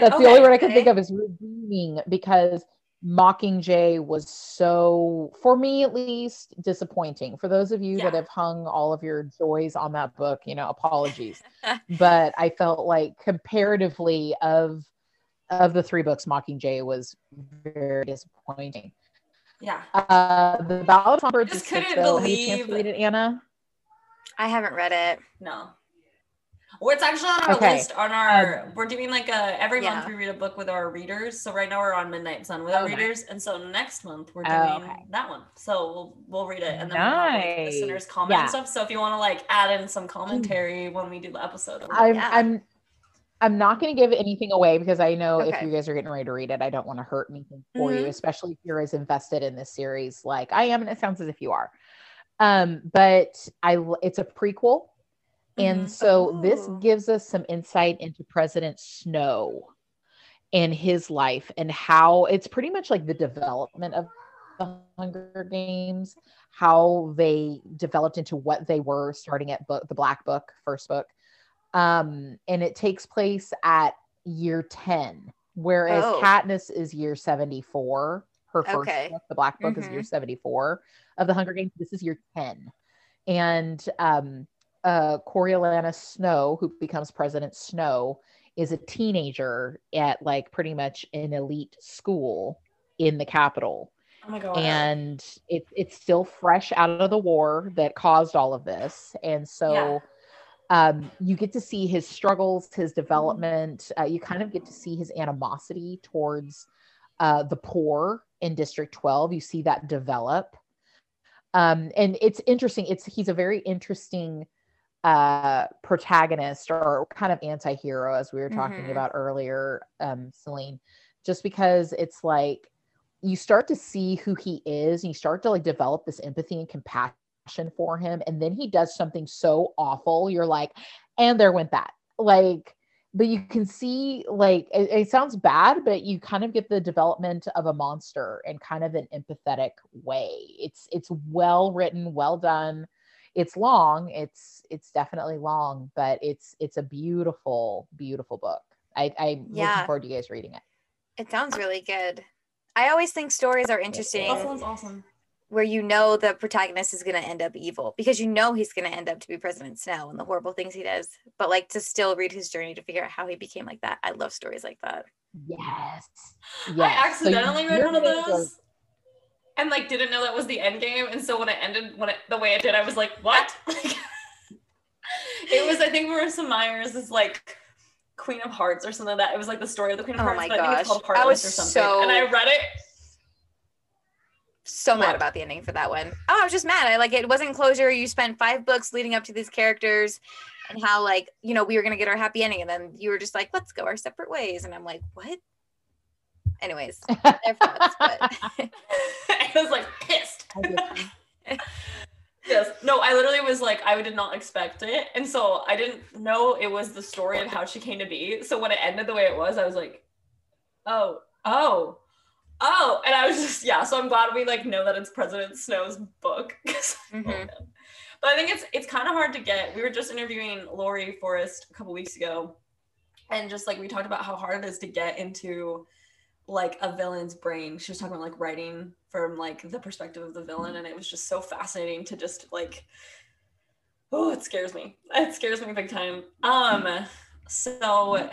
That's the only word I can okay. think of is redeeming because Mockingjay was so, for me at least, disappointing. For those of you that have hung all of your joys on that book, you know, apologies. [LAUGHS] but I felt like comparatively of of the three books, Mockingjay was very disappointing. Yeah. Uh, the Ballad of Songbirds just and Snakes, couldn't though, have you had a chance to believe- read it, Anna? I haven't read it. No. Well, it's actually on our Okay. list. On our, we're doing like a every month we read a book with our readers. So right now we're on Midnight Sun with our Oh, readers, and so next month we're doing Oh, okay. that one. So we'll we'll read it, and then we'll have like listeners comment and Yeah. stuff. So if you want to like add in some commentary when we do the episode, it'll I'm Yeah. I'm I'm not going to give anything away because I know if you guys are getting ready to read it, I don't want to hurt anything for you, Mhm. especially if you're as invested in this series like I am, and it sounds as if you are. Um, but I it's a prequel, and Mhm. so this gives us some insight into President Snow and his life and how it's pretty much like the development of the Hunger Games, how they developed into what they were starting at book the Black Book, first book. Um, and it takes place at year 10, whereas Oh. Katniss is year 74. Her first Okay. book, the Black Book, is year 74 of the Hunger Games. This is year 10. And um uh Coriolanus Snow, who becomes President Snow, is a teenager at like pretty much an elite school in the capital oh my god. and it's it's still fresh out of the war that caused all of this and so um you get to see his struggles his development uh, you kind of get to see his animosity towards uh the poor in district 12 you see that develop. Um and it's interesting it's he's a very interesting uh protagonist or kind of anti-hero as we were talking Mhm. about earlier um celine just because it's like you start to see who he is and you start to like develop this empathy and compassion for him and then he does something so awful you're like and there went that. Like but you can see like it, it sounds bad but you kind of get the development of a monster in kind of an empathetic way. It's it's well written well done. It's long. It's it's definitely long but it's it's a beautiful beautiful book. I i'm Yeah. looking forward to you guys reading it. It sounds really good. I always think stories are interesting. That sounds awesome. Where you know the protagonist is going to end up evil because you know he's going to end up to be President Snow and the horrible things he does. But like to still read his journey to figure out how he became like that. I love stories like that. yes I yes So accidentally read one of gonna those. And like didn't know that was the end game, and so when it ended, when it the way it did, I was like, "What?" [LAUGHS] Like, it was, I think, Marissa Myers is like Queen of Hearts or something like that. It was like the story of the Queen of Oh Hearts, my but I think it's gosh. called I was Heartless or something. so- And I read it. So mad about the ending for that one. Oh, I was just mad. I like it wasn't closure. You spent five books leading up to these characters and how like, you know, we were gonna get our happy ending, and then you were just like, let's go our separate ways. And I'm like, what? Anyways, [LAUGHS] thoughts, but [LAUGHS] I was like pissed. [LAUGHS] Yes. No, I literally was like, I did not expect it. And so I didn't know it was the story of how she came to be. So when it ended the way it was, I was like, oh, oh, oh. And I was just, yeah. So I'm glad we like know that it's President Snow's book. [LAUGHS] Mhm. But I think it's it's kind of hard to get. We were just interviewing Lori Forrest a couple weeks ago. And just like we talked about how hard it is to get into like a villain's brain. She was talking about like writing from like the perspective of the villain, and it was just so fascinating to just like oh, it scares me. It scares me big time. Um, so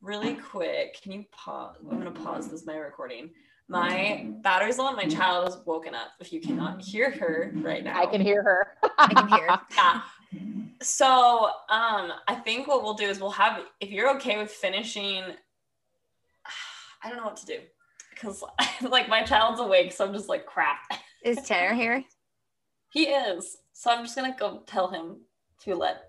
really quick, can you pause? I'm gonna pause this my recording. My battery's low and my child is woken up. If you cannot hear her right now, I can hear her. [LAUGHS] I can hear. yeah. So um I think what we'll do is we'll have if you're okay with finishing [SIGHS] I don't know what to do because [LAUGHS] like my child's awake so I'm just like crap. Is Tanner here? [LAUGHS] He is. So I'm just gonna go tell him to let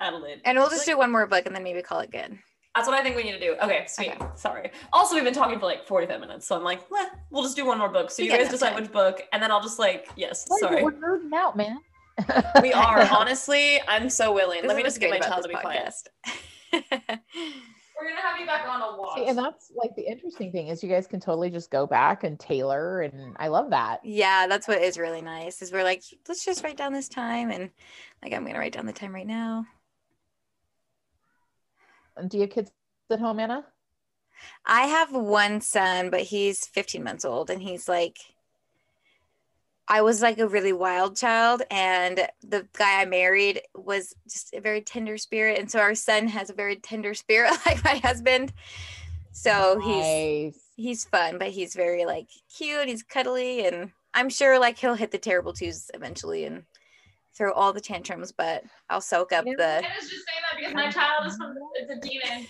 Adelaide. And we'll just do one more book and then maybe call it good. That's what I think we need to do. Okay, sweet. Okay. Sorry. Also, we've been talking for like 45 minutes, so I'm like, "Meh, we'll just do one more book. So you get guys decide time. which book, and then I'll just like, yes, Wait, sorry. We're nerding out, man. [LAUGHS] [LAUGHS] We are honestly. I'm so willing. This Let me just get my child to be quiet. [LAUGHS] We're gonna have you back on a watch. See, and that's like the interesting thing is you guys can totally just go back and tailor, and I love that. yeah, that's what is really nice. Is we're like, let's just write down this time and like I'm gonna write down the time right now. Do you have kids at home, Anna? I have one son, but he's 15 months old and he's like I was like a really wild child and the guy I married was just a very tender spirit and so our son has a very tender spirit [LAUGHS] like my husband. So he's he's fun, but he's very like cute, he's cuddly and I'm sure like he'll hit the terrible twos eventually and throw all the tantrums, but I'll soak up You know, the I was just saying that because my child is from it's a demon.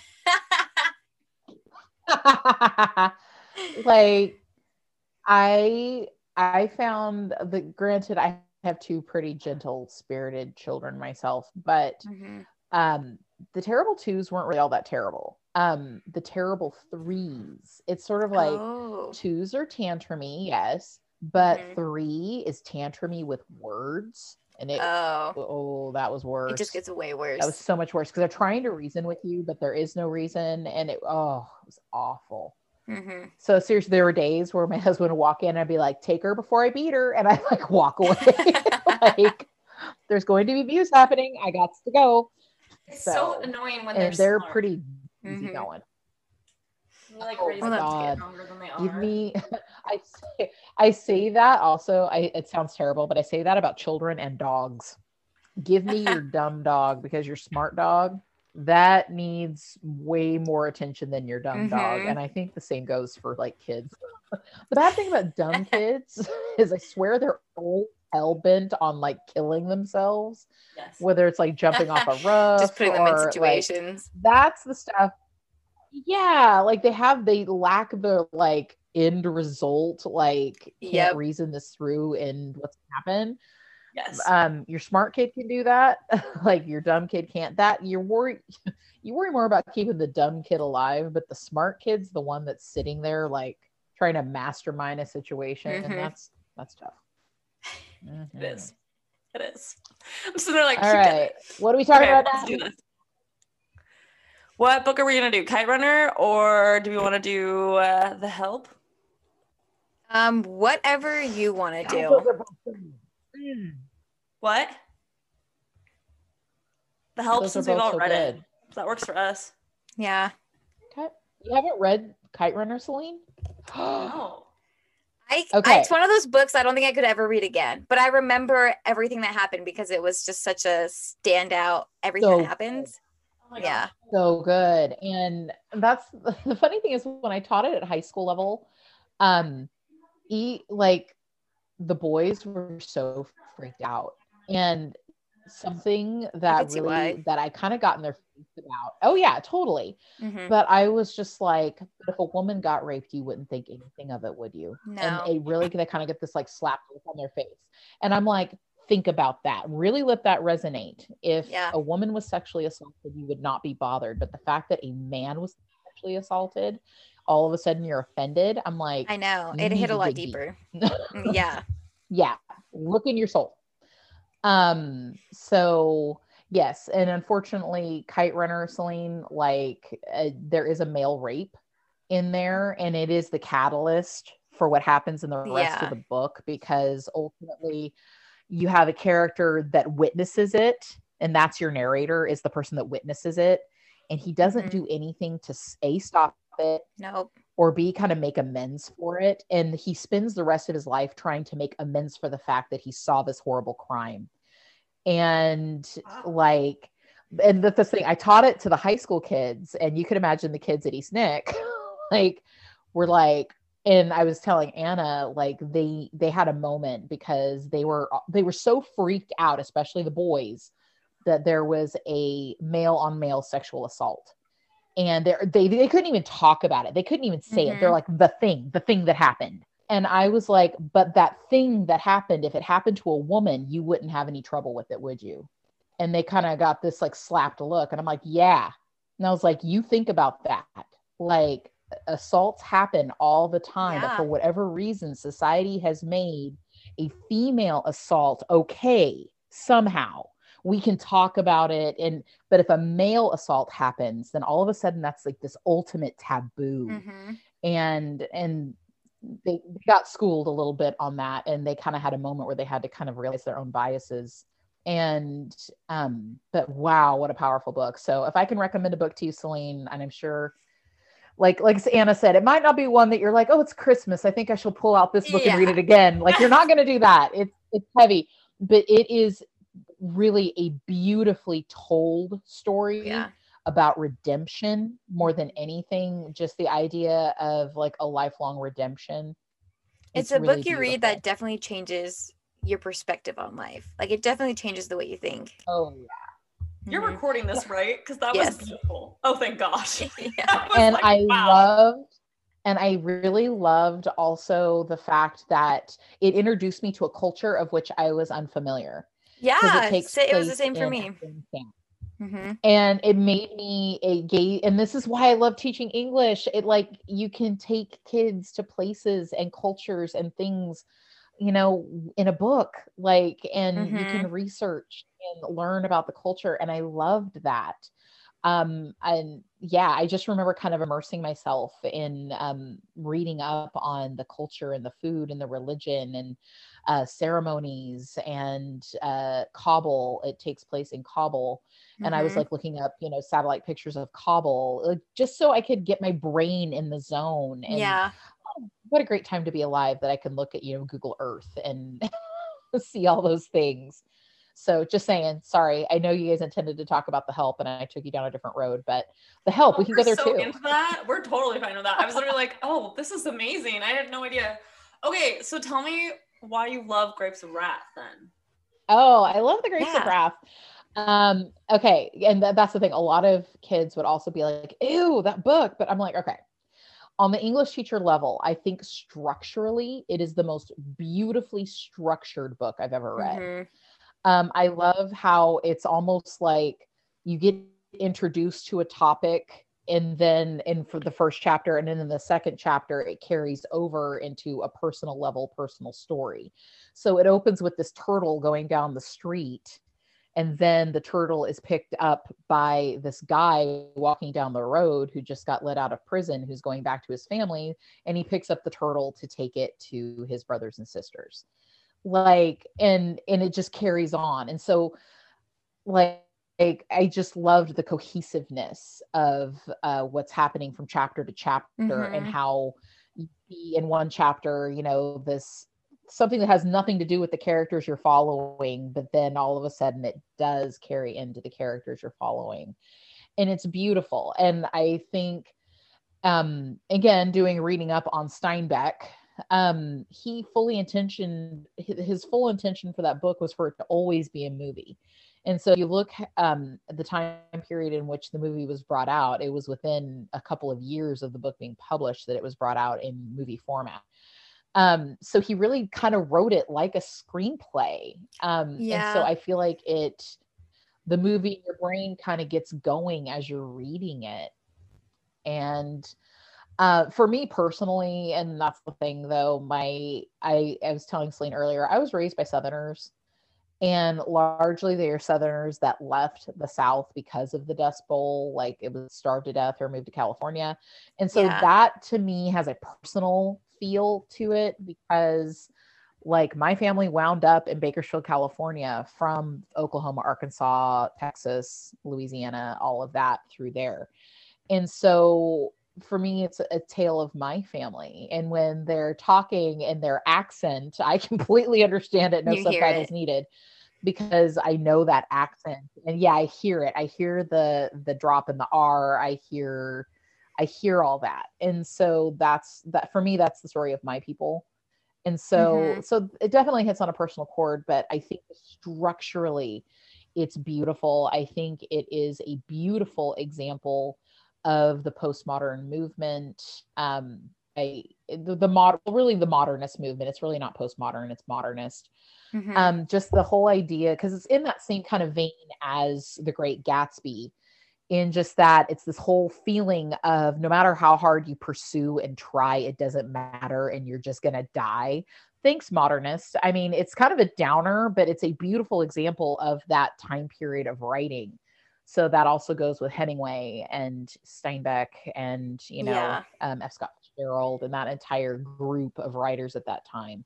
[LAUGHS] like I I found the granted I have two pretty gentle spirited children myself, but Mhm. um the terrible twos weren't really all that terrible. Um the terrible threes. It's sort of like oh. twos are tantrumy, yes, but Mhm. three is tantrumy with words. And it oh. oh that was worse. It just gets way worse. that was so much worse because they're trying to reason with you, but there is no reason, and it oh it was awful. hmm So seriously, there were days where my [LAUGHS] husband would walk in and I'd be like, "Take her before I beat her," and I [LAUGHS] like walk away. [LAUGHS] like, there's going to be abuse happening. I got to go, It's so, So- annoying when they're they're pretty easy Mhm. going. Like Oh my God. get stronger than they are. Give me, [LAUGHS] I say, I say that also. I it sounds terrible, but I say that about children and dogs. Give me your [LAUGHS] dumb dog because your smart dog that needs way more attention than your dumb dog, Mhm. and I think the same goes for like kids. the bad thing about dumb [LAUGHS] kids is I swear they're all hell bent on like killing themselves, yes. whether it's like jumping off a roof, just putting them in or, like, situations. that's the stuff yeah like they have they lack the like end result like can't Yep. reason this through and what's happened yes. um your smart kid can do that [LAUGHS] like your dumb kid can't that you're worried [LAUGHS] you worry more about keeping the dumb kid alive but the smart kid's the one that's sitting there like trying to mastermind a situation Mhm. and that's that's tough It Mhm. is. It is. So they're like, all right what are we talking Okay, about let's now? Do this. What book are we gonna do? Kite Runner, or do we want to do uh, The Help? Um, whatever you want to do. are both-. What? The Help, Those since we've all so read it. So that works for us. Yeah. Okay. You haven't read Kite Runner, Celine? [GASPS] Oh. I, I- Okay. it's one of those books I don't think I could ever read again, but I remember everything that happened because it was just such a standout. Everything So that happened. My yeah. God. so good. And that's [LAUGHS] the funny thing is when I taught it at high school level, um, e like the boys were so freaked out. And something that really why. that I kind of got in their face about. Oh yeah, totally. Mhm. But I was just like, but if a woman got raped, you wouldn't think anything of it, would you? No. And it really they kind of get this like slap on their face. And I'm like, think about that. Really let that resonate. If Yeah. a woman was sexually assaulted, you would not be bothered. But the fact that a man was sexually assaulted, all of a sudden you're offended. I'm like, I know it hit a lot deeper. [LAUGHS] Yeah. yeah look in your soul um so yes and unfortunately kite runner celine like uh, there is a male rape in there and it is the catalyst for what happens in the rest Yeah. of the book because ultimately you have a character that witnesses it and that's your narrator is the person that witnesses it and he doesn't Mhm. do anything to a stop it Nope. or B, kind of make amends for it. And he spends the rest of his life trying to make amends for the fact that he saw this horrible crime. And Wow. like, and that's the thing, I taught it to the high school kids, and you could imagine the kids at East Nick, [LAUGHS] like, were like, and I was telling Anna, like, they they had a moment because they were they were so freaked out, especially the boys, that there was a male on male sexual assault and they they couldn't even talk about it. They couldn't even say it. They're Mhm. like the thing, the thing that happened. And I was like, but that thing that happened, if it happened to a woman, you wouldn't have any trouble with it, would you? And they kind of got this like slapped look, and I'm like, yeah. And I was like, you think about that. Like assaults happen all the time, but for whatever reason, society has made a female assault okay somehow. We can talk about it and but if a male assault happens, then all of a sudden that's like this ultimate taboo. hmm And and they, they got schooled a little bit on that and they kind of had a moment where they had to kind of realize their own biases. And um, but wow, what a powerful book. So if I can recommend a book to you, Celine, and I'm sure like like Anna said, it might not be one that you're like, oh, it's Christmas. I think I shall pull out this book and read it again. Like you're not [LAUGHS] gonna do that. It's it's heavy, but it is really a beautifully told story Yeah. about redemption more than anything just the idea of like a lifelong redemption It's, a really book you read that definitely changes your perspective on life. Like it definitely changes the way you think. oh yeah You're Mhm. recording this, right? Because that Yes. was beautiful. Oh, thank gosh. [LAUGHS] yeah. [LAUGHS] And like, i wow. loved and i really loved also the fact that it introduced me to a culture of which i was unfamiliar. Yeah. it it was the same for me. Afghanistan. hmm and it made me a gay and this is why i love teaching english it like you can take kids to places and cultures and things you know in a book like and you can research and learn about the culture and i loved that um and yeah i just remember kind of immersing myself in um reading up on the culture and the food and the religion and uh ceremonies and uh kabul it takes place in kabul and I was Mhm. like looking up, you know, satellite pictures of Kabul, like, just so I could get my brain in the zone. And yeah. What a great time to be alive that I can look at, you know, Google Earth and [LAUGHS] see all those things. So just saying, sorry, I know you guys intended to talk about the help and I took you down a different road, but the help, we Oh, can we're go there so too. into that. We're totally fine with that. I was literally like, oh, this is amazing. I had no idea. Okay, so tell me why you love Grapes of Wrath then. Oh, I love the Grapes of Wrath. Um, okay, and tha- that's the thing. A lot of kids would also be like, "Ew, that book," but I'm like, okay. On the English teacher level, I think structurally, it is the most beautifully structured book I've ever read. Mhm. Um, I love how it's almost like you get introduced to a topic and then in for the first chapter and then in the second chapter it carries over into a personal level personal story so it opens with this turtle going down the street and then the turtle is picked up by this guy walking down the road who just got let out of prison who's going back to his family and he picks up the turtle to take it to his brothers and sisters like and and it just carries on and so like like i just loved the cohesiveness of uh what's happening from chapter to chapter and Mhm. how you see in one chapter you know this something that has nothing to do with the characters you're following but then all of a sudden it does carry into the characters you're following. And it's beautiful. And i think um again doing reading up on steinbeck um he fully intentioned his full intention for that book was for it to always be a movie. And so you look um, at the time period in which the movie was brought out, it was within a couple of years of the book being published that it was brought out in movie format. Um, so he really kind of wrote it like a screenplay. Um, Yeah. And so I feel like it, the movie, your brain kind of gets going as you're reading it. And uh, for me personally, and that's the thing though, my I, I was telling Celine earlier, I was raised by Southerners, and largely they are Southerners that left the South because of the Dust Bowl, like it was starved to death or moved to California, and so Yeah. that to me has a personal feel to it because like my family wound up in Bakersfield, California from Oklahoma, Arkansas, Texas, Louisiana, all of that through there. And so for me, it's a tale of my family. And when they're talking in their accent, I [LAUGHS] completely understand it. No You subtitles it. needed because I know that accent. And yeah, I hear it. I hear the the drop in the R. I hear I hear all that. And so that's that for me, that's the story of my people. And so Mhm. so it definitely hits on a personal chord, but I think structurally it's beautiful. I think it is a beautiful example of the postmodern movement. Um, I the, the mod really the modernist movement. It's really not postmodern, it's modernist Mhm. um just the whole idea because it's in that same kind of vein as the great gatsby in just that it's this whole feeling of no matter how hard you pursue and try it doesn't matter and you're just going to die. Thanks modernist. I mean it's kind of a downer but it's a beautiful example of that time period of writing. So that also goes with hemingway and steinbeck and you know Yeah. um, f. Scott fitzgerald and that entire group of writers at that time.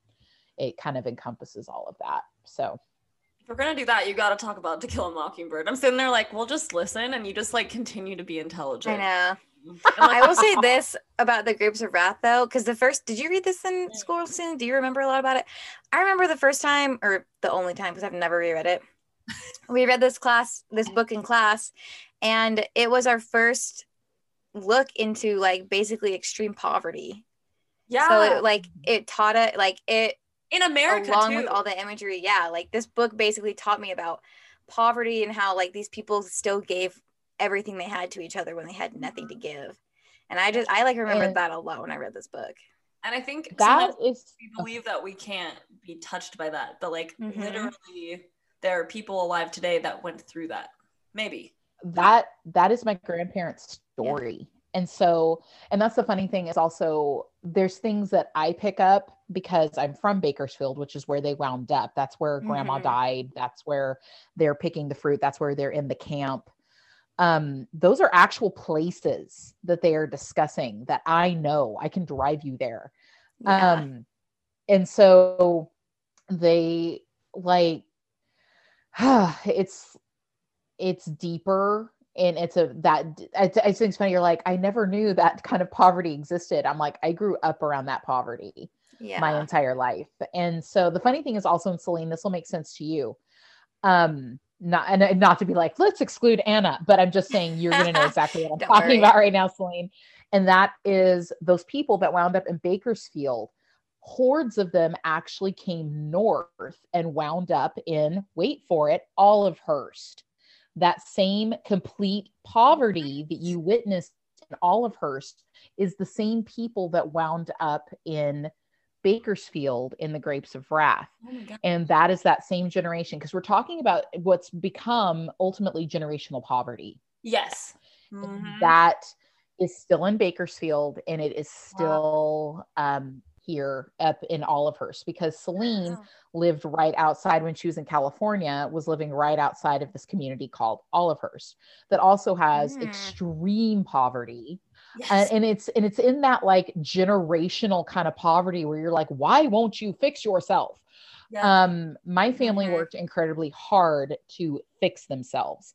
It kind of encompasses all of that. So we're gonna do that, you gotta talk about To Kill a Mockingbird. I'm sitting there like, we'll just listen and you just like continue to be intelligent. I know. Like, I will say [LAUGHS] this about the Grapes of Wrath though, because the first, did you read this in mm. school soon? Do you remember a lot about it? I remember the first time, or the only time, because I've never reread it. [LAUGHS] We read this class, this book in class, and it was our first look into like basically extreme poverty. yeah. So it, like it taught it, like it in America along too. with all the imagery yeah like this book basically taught me about poverty and how like these people still gave everything they had to each other when they had nothing to give and i just i like remembered And- that a lot when i read this book and I think that is we believe that we can't be touched by that, but like Mhm. literally, there are people alive today that went through that. Maybe. that that is my grandparents' story. And so, and that's the funny thing is also there's things that I pick up because I'm from Bakersfield, which is where they wound up. That's where grandma Mhm. died. That's where they're picking the fruit. That's where they're in the camp. Um, those are actual places that they are discussing that I know. I can drive you there. yeah Um, and so they like [SIGHS] it's it's deeper and it's a that I, I think it's funny. You're like, I never knew that kind of poverty existed. I'm like, I grew up around that poverty yeah my entire life. And so the funny thing is also in Celine, this will make sense to you. Um, not and not to be like, let's exclude Anna, but I'm just saying you're gonna know [LAUGHS] exactly what I'm talking worry. about right now, Celine. And that is those people that wound up in Bakersfield. Hordes of them actually came north and wound up in, wait for it, Olivehurst. That same complete poverty that you witnessed in Olivehurst is the same people that wound up in Bakersfield in the Grapes of Wrath. Oh. And that is that same generation because we're talking about what's become ultimately generational poverty. Yes. Mhm. That is still in Bakersfield and it is still um, here up in Olivehurst because Celine Wow. lived right outside when she was in California, was living right outside of this community called Olivehurst that also has Mm. extreme poverty Yes. and, and it's and it's in that like generational kind of poverty where you're like why won't you fix yourself yeah. um my family worked incredibly hard to fix themselves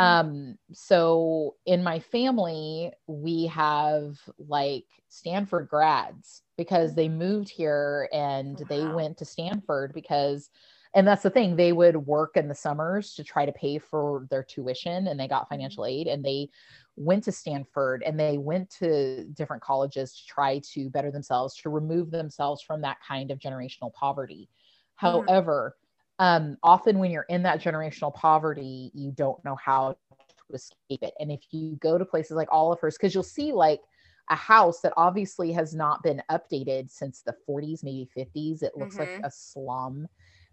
Mm. um so in my family we have like stanford grads because they moved here and they went to stanford because and that's the thing they would work in the summers to try to pay for their tuition and they got financial aid and they went to stanford and they went to different colleges to try to better themselves to remove themselves from that kind of generational poverty Mhm. however um, often when you're in that generational poverty, you don't know how to escape it. And if you go to places like Olivehurst, because you'll see like a house that obviously has not been updated since the 40s, maybe 50s. It looks mm-hmm. like a slum.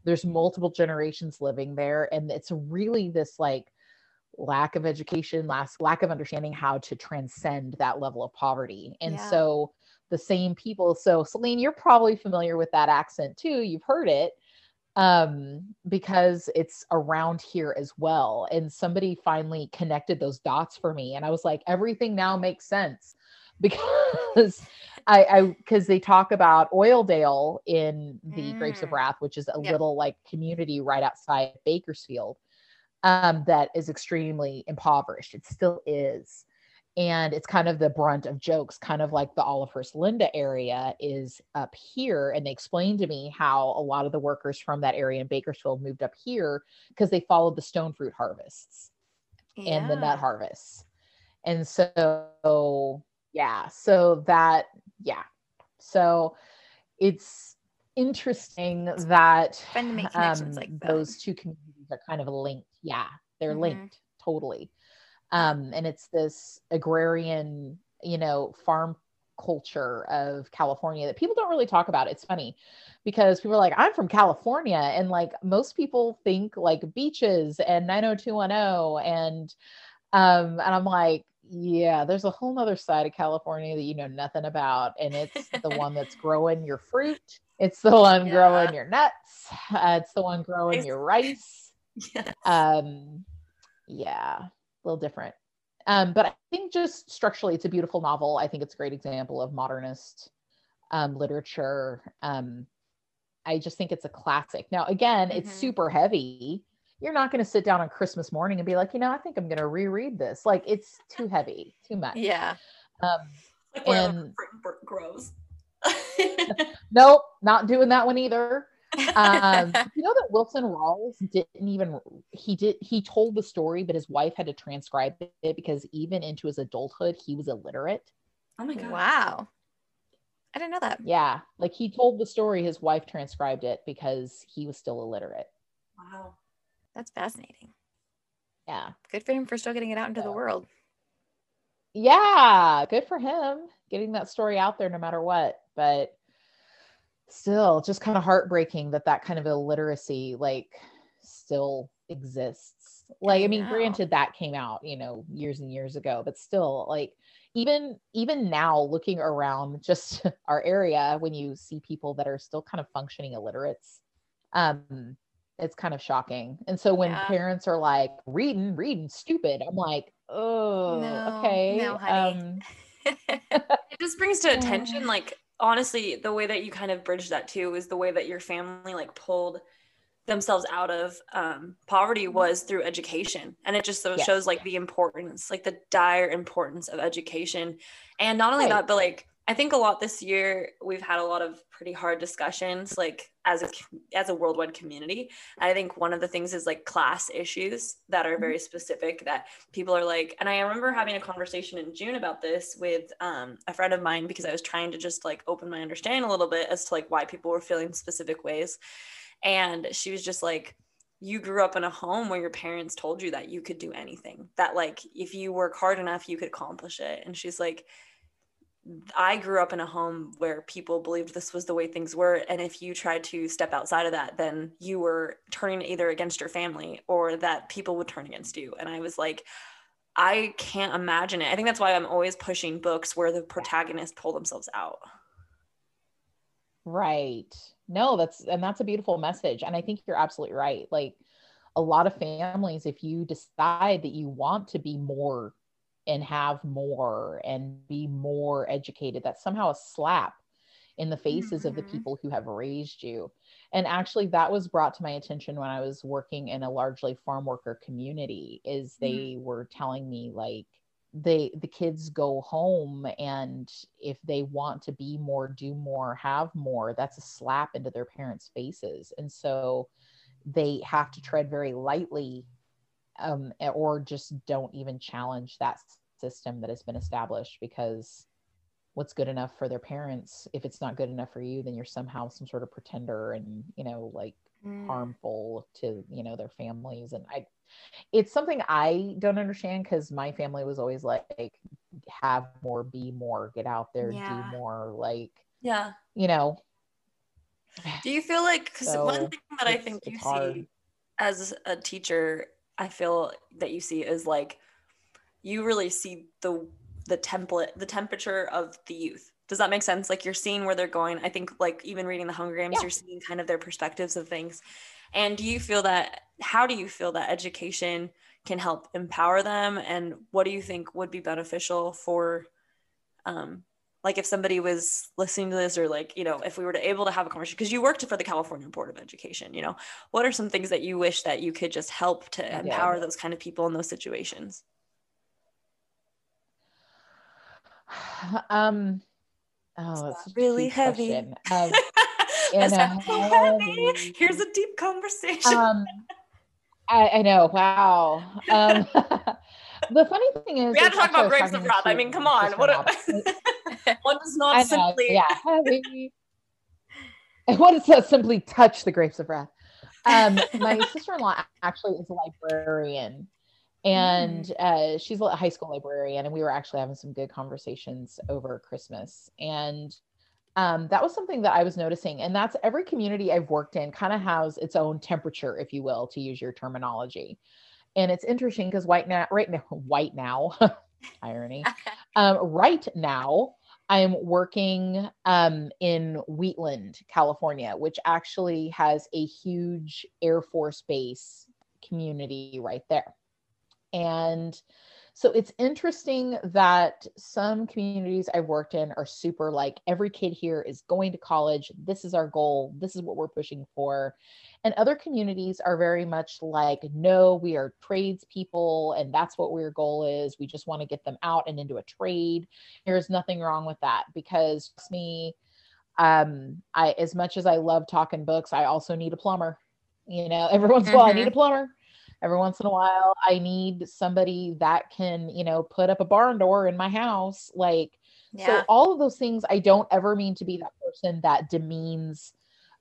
There's multiple generations living there. And it's really this like lack of education, last lack of understanding how to transcend that level of poverty. And yeah. so the same people. So Celine, you're probably familiar with that accent too. You've heard it um, because it's around here as well. And somebody finally connected those dots for me. And I was like, everything now makes sense [LAUGHS] because I, I, because they talk about Oildale in the mm. Grapes of mm. Wrath, which is a yep. little like community right outside Bakersfield, um, that is extremely impoverished. It still is. And it's kind of the brunt of jokes kind of like the olivehurst linda area is up here. And they explained to me how a lot of the workers from that area in bakersfield moved up here because they followed the stone fruit harvests yeah. and the nut harvests. And so yeah so that yeah. So it's interesting that um, like those two communities are kind of linked yeah they're mm-hmm. linked totally. Um, and it's this agrarian you know farm culture of california that people don't really talk about. It's funny because people are like i'm from california and like most people think like beaches and 90210 and um and i'm like yeah there's a whole nother side of california that you know nothing about and it's the [LAUGHS] one that's growing your fruit. It's the one yeah. growing your nuts. Uh, it's the one growing your rice yes. um yeah a little different. Um, but I think just structurally, it's a beautiful novel. I think it's a great example of modernist um, literature. Um, I just think it's a classic. Now, again, mm-hmm. it's super heavy. You're not going to sit down on Christmas morning and be like, you know, I think I'm going to reread this. Like, it's too heavy, too much. Yeah. Um, like and grows. [LAUGHS] [LAUGHS] nope, not doing that one either um, [LAUGHS] you know that Wilson Rawls didn't even he did he told the story, but his wife had to transcribe it because even into his adulthood he was illiterate. Oh my god! Wow, I didn't know that. Yeah, like he told the story, his wife transcribed it because he was still illiterate. Wow, that's fascinating. Yeah, good for him for still getting it out into the world. Yeah, good for him getting that story out there no matter what. But still just kind of heartbreaking that that kind of illiteracy like still exists like i, mean granted that came out you know years and years ago but still like even even now looking around just [LAUGHS] our area when you see people that are still kind of functioning illiterates um it's kind of shocking and so when yeah. parents are like reading reading stupid i'm like oh no, okay no, honey. um [LAUGHS] it just brings to [LAUGHS] attention like honestly the way that you kind of bridge that too is the way that your family like pulled themselves out of um, poverty mm-hmm. was through education and it just yes. shows like the importance like the dire importance of education and not only right. that but like I think a lot this year we've had a lot of pretty hard discussions like as a as a worldwide community. I think one of the things is like class issues that are very mm-hmm. specific that people are like and I remember having a conversation in June about this with um, a friend of mine because I was trying to just like open my understanding a little bit as to like why people were feeling specific ways and she was just like you grew up in a home where your parents told you that you could do anything that like if you work hard enough you could accomplish it and she's like I grew up in a home where people believed this was the way things were. And if you tried to step outside of that, then you were turning either against your family or that people would turn against you. And I was like, I can't imagine it. I think that's why I'm always pushing books where the protagonists pull themselves out. Right. No, that's, and that's a beautiful message. And I think you're absolutely right. Like a lot of families, if you decide that you want to be more and have more and be more educated. That's somehow a slap in the faces mm-hmm. of the mm-hmm. people who have raised you. And actually that was brought to my attention when I was working in a largely farm worker community is they mm-hmm. were telling me like they the kids go home and if they want to be more do more have more that's a slap into their parents faces and so they have to tread very lightly um, or just don't even challenge that system that has been established because what's good enough for their parents if it's not good enough for you then you're somehow some sort of pretender and you know like Mm. harmful to you know their families and i it's something i don't understand because my family was always like have more be more get out there Yeah. do more like Yeah. you know [SIGHS] Do you feel like because one thing that I think you hard. see as a teacher, I feel that you see is like you really see the the template, the temperature of the youth. Does that make sense? Like you're seeing where they're going. I think like even reading the Hunger Games, Yeah. you're seeing kind of their perspectives of things. And do you feel that how do you feel that education can help empower them and what do you think would be beneficial for um like if somebody was listening to this or like you know if we were to able to have a conversation because you worked for the california board of education you know what are some things that you wish that you could just help to Yeah. empower those kind of people in those situations [SIGHS] um oh it's really heavy. Um, [LAUGHS] in a heavy. heavy- here's a deep conversation. Um I, I know. Wow. Um [LAUGHS] the funny thing is we had to talk about actually I was grapes of wrath i mean come on. What a- [LAUGHS] one does not know, simply yeah heavy. What does that simply touch the grapes of wrath. Um my sister-in-law actually is a librarian and uh, she's a high school librarian and we were actually having some good conversations over christmas. And um, that was something that i was noticing and that's every community i've worked in kind of has its own temperature if you will to use your terminology. And it's interesting because [LAUGHS] white now right now white now irony. [LAUGHS] Um, right now i'm working um, in wheatland california which actually has a huge air force base community right there and so it's interesting that some communities I've worked in are super like every kid here is going to college. This is our goal. This is what we're pushing for. And other communities are very much like, no, we are tradespeople and that's what our goal is. We just want to get them out and into a trade. There's nothing wrong with that because trust me, um, I as much as I love talking books, I also need a plumber. You know, every once in a while I need a plumber every once in a while i need somebody that can you know put up a barn door in my house like Yeah. so all of those things i don't ever mean to be that person that demeans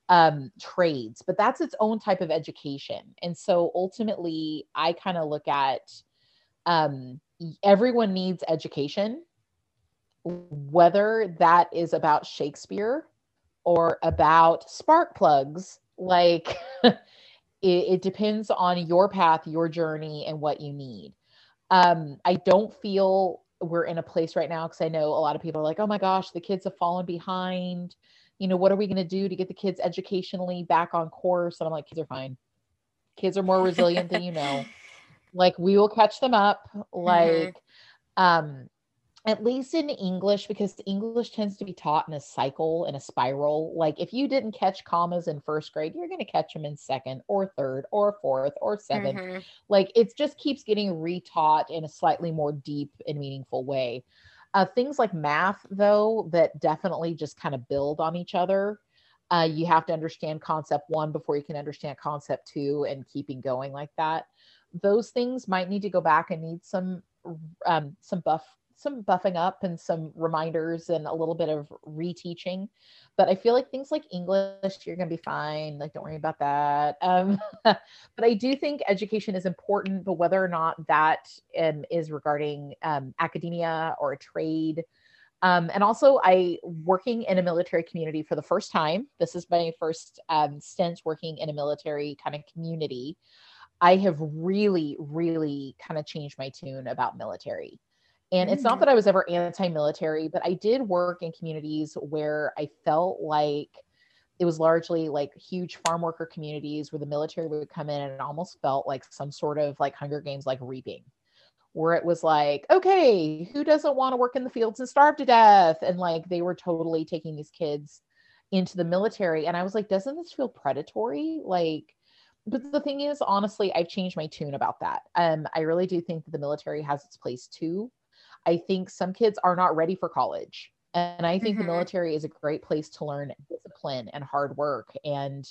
um trades but that's its own type of education and so ultimately i kind of look at um everyone needs education whether that is about shakespeare or about spark plugs like [LAUGHS] it, it depends on your path your journey and what you need. Um i don't feel we're in a place right now because i know a lot of people are like oh my gosh the kids have fallen behind. You know what are we going to do to get the kids educationally back on course? And i'm like kids are fine. Kids are more resilient than you know. [LAUGHS] Like we will catch them up. Like um at least in english because english tends to be taught in a cycle in a spiral. Like if you didn't catch commas in first grade you're going to catch them in second or third or fourth or 7th Mhm. like it just keeps getting retaught in a slightly more deep and meaningful way. Uh, things like math though that definitely just kind of build on each other. Uh, you have to understand concept one before you can understand concept two and keeping going like that. Those things might need to go back and need some um, some buff some buffing up and some reminders and a little bit of reteaching. But i feel like things like english you're going to be fine like don't worry about that. Um, [LAUGHS] but i do think education is important but whether or not that um, is regarding um, academia or a trade. Um, and also i working in a military community for the first time this is my first um, stint working in a military kind of community i have really really kind of changed my tune about military and it's not Mm. that I was ever anti military, but I did work in communities where I felt like it was largely like huge farm worker communities where the military would come in and it almost felt like some sort of like Hunger Games like reaping, where it was like, okay, who doesn't want to work in the fields and starve to death? And like they were totally taking these kids into the military. And I was like, doesn't this feel predatory? Like, but the thing is, honestly, I've changed my tune about that. Um, I really do think that the military has its place too. I think some kids are not ready for college. And I think Mhm. the military is a great place to learn discipline and hard work and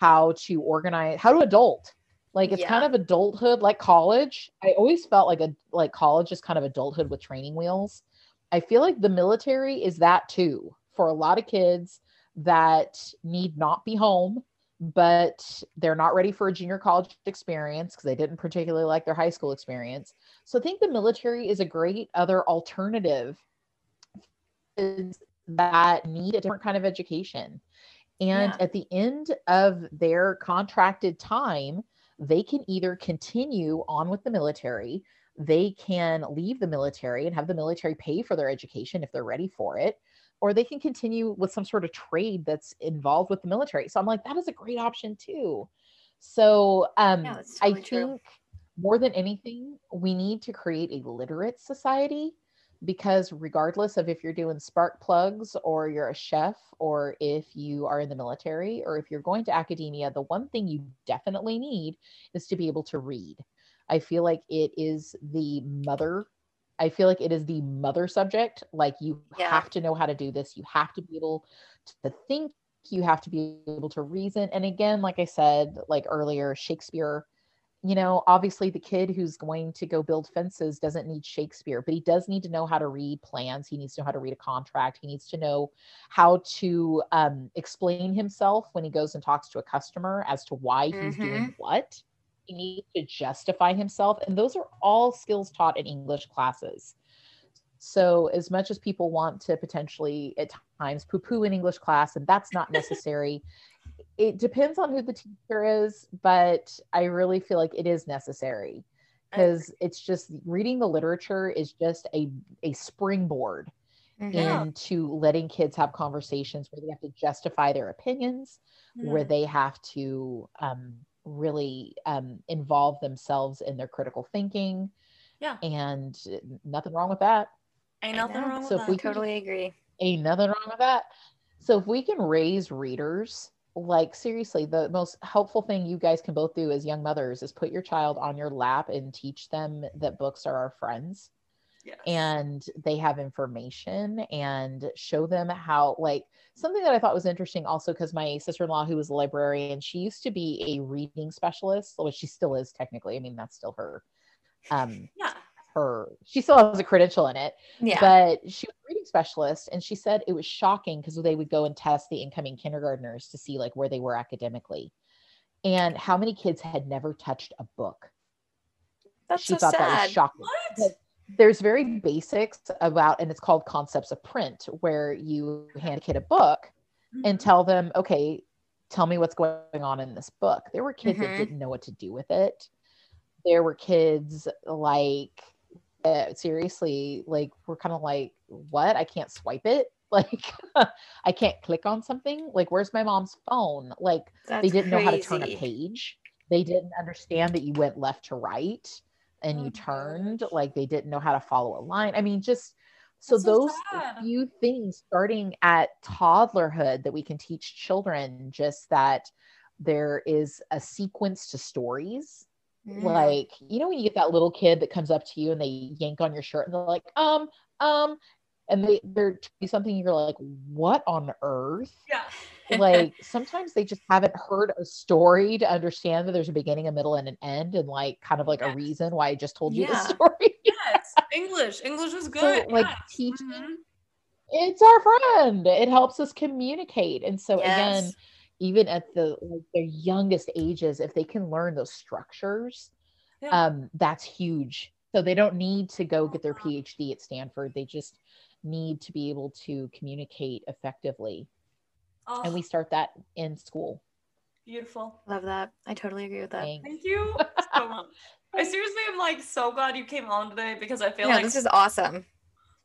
how to organize, how to adult. Like it's kind of adulthood like college. I always felt like a like college is kind of adulthood with training wheels. I feel like the military is that too for a lot of kids that need not be home, but they're not ready for a junior college experience because they didn't particularly like their high school experience. So I think the military is a great other alternative that need a different kind of education. And Yeah. at the end of their contracted time, they can either continue on with the military, they can leave the military and have the military pay for their education if they're ready for it, or they can continue with some sort of trade that's involved with the military. So I'm like, that is a great option too. So um, Yeah, that's I think true. More than anything, we need to create a literate society because regardless of if you're doing spark plugs or you're a chef or if you are in the military or if you're going to academia, the one thing you definitely need is to be able to read. I feel like it is the mother. I feel like it is the mother subject. Like you Yeah. have to know how to do this. You have to be able to think. You have to be able to reason. And again, like I said, like earlier, Shakespeare you know, obviously the kid who's going to go build fences doesn't need Shakespeare, but he does need to know how to read plans. He needs to know how to read a contract. He needs to know how to um, explain himself when he goes and talks to a customer as to why he's doing what. He needs to justify himself. And those are all skills taught in English classes. So, as much as people want to potentially at times poo poo in English class, and that's not necessary, it depends on who the teacher is, but I really feel like it is necessary because it's just reading the literature is just a, a springboard Mhm. Into letting kids have conversations where they have to justify their opinions, where Mhm. they have to um, really um, involve themselves in their critical thinking. Yeah. And nothing wrong with that. Ain't I nothing know. wrong So if that. we I totally agree. Ain't nothing wrong with that. So if we can raise readers, like seriously, the most helpful thing you guys can both do as young mothers is put your child on your lap and teach them that books are our friends Yes. and they have information and show them how like something that i thought was interesting also because my sister-in-law who was a librarian she used to be a reading specialist which she still is technically i mean that's still her um yeah. Her she still has a credential in it Yeah. but she was a reading specialist and she said it was shocking because they would go and test the incoming kindergartners to see like where they were academically and how many kids had never touched a book That's she so thought that sad. was shocking What? There's very basics about and it's called concepts of print where you hand a kid a book and Mhm. tell them okay tell me what's going on in this book there were kids Mhm. that didn't know what to do with it there were kids like uh, seriously like we're kind of like what? I can't swipe it? [LAUGHS] Like i can't click on something? Like where's my mom's phone? Like That's they didn't know how to turn a page. They didn't understand that you went left to right and Oh you turned. gosh. like they didn't know how to follow a line. I mean just so so those sad. few things starting at toddlerhood that we can teach children just that there is a sequence to stories Mm. like you know when you get that little kid that comes up to you and they yank on your shirt and they're like um um and they they're something you're like what on earth Yeah. like [LAUGHS] sometimes they just haven't heard a story to understand that there's a beginning, a middle, and an end, and like kind of like a reason why I just told you the [LAUGHS] story. Yes. English. English is good. like, yes. teaching Mhm. it's our friend. It helps us communicate. And so again, Yes. Even at the like their youngest ages, if they can learn those structures, Yeah. um, that's huge. So they don't need to go get their. PhD at Stanford. They just need to be able to communicate effectively. Oh, And we start that in school. beautiful. Love that. I totally agree with that. Thanks. Thank you so much. [LAUGHS] I seriously am like so glad you came on today because I feel No, like this is awesome.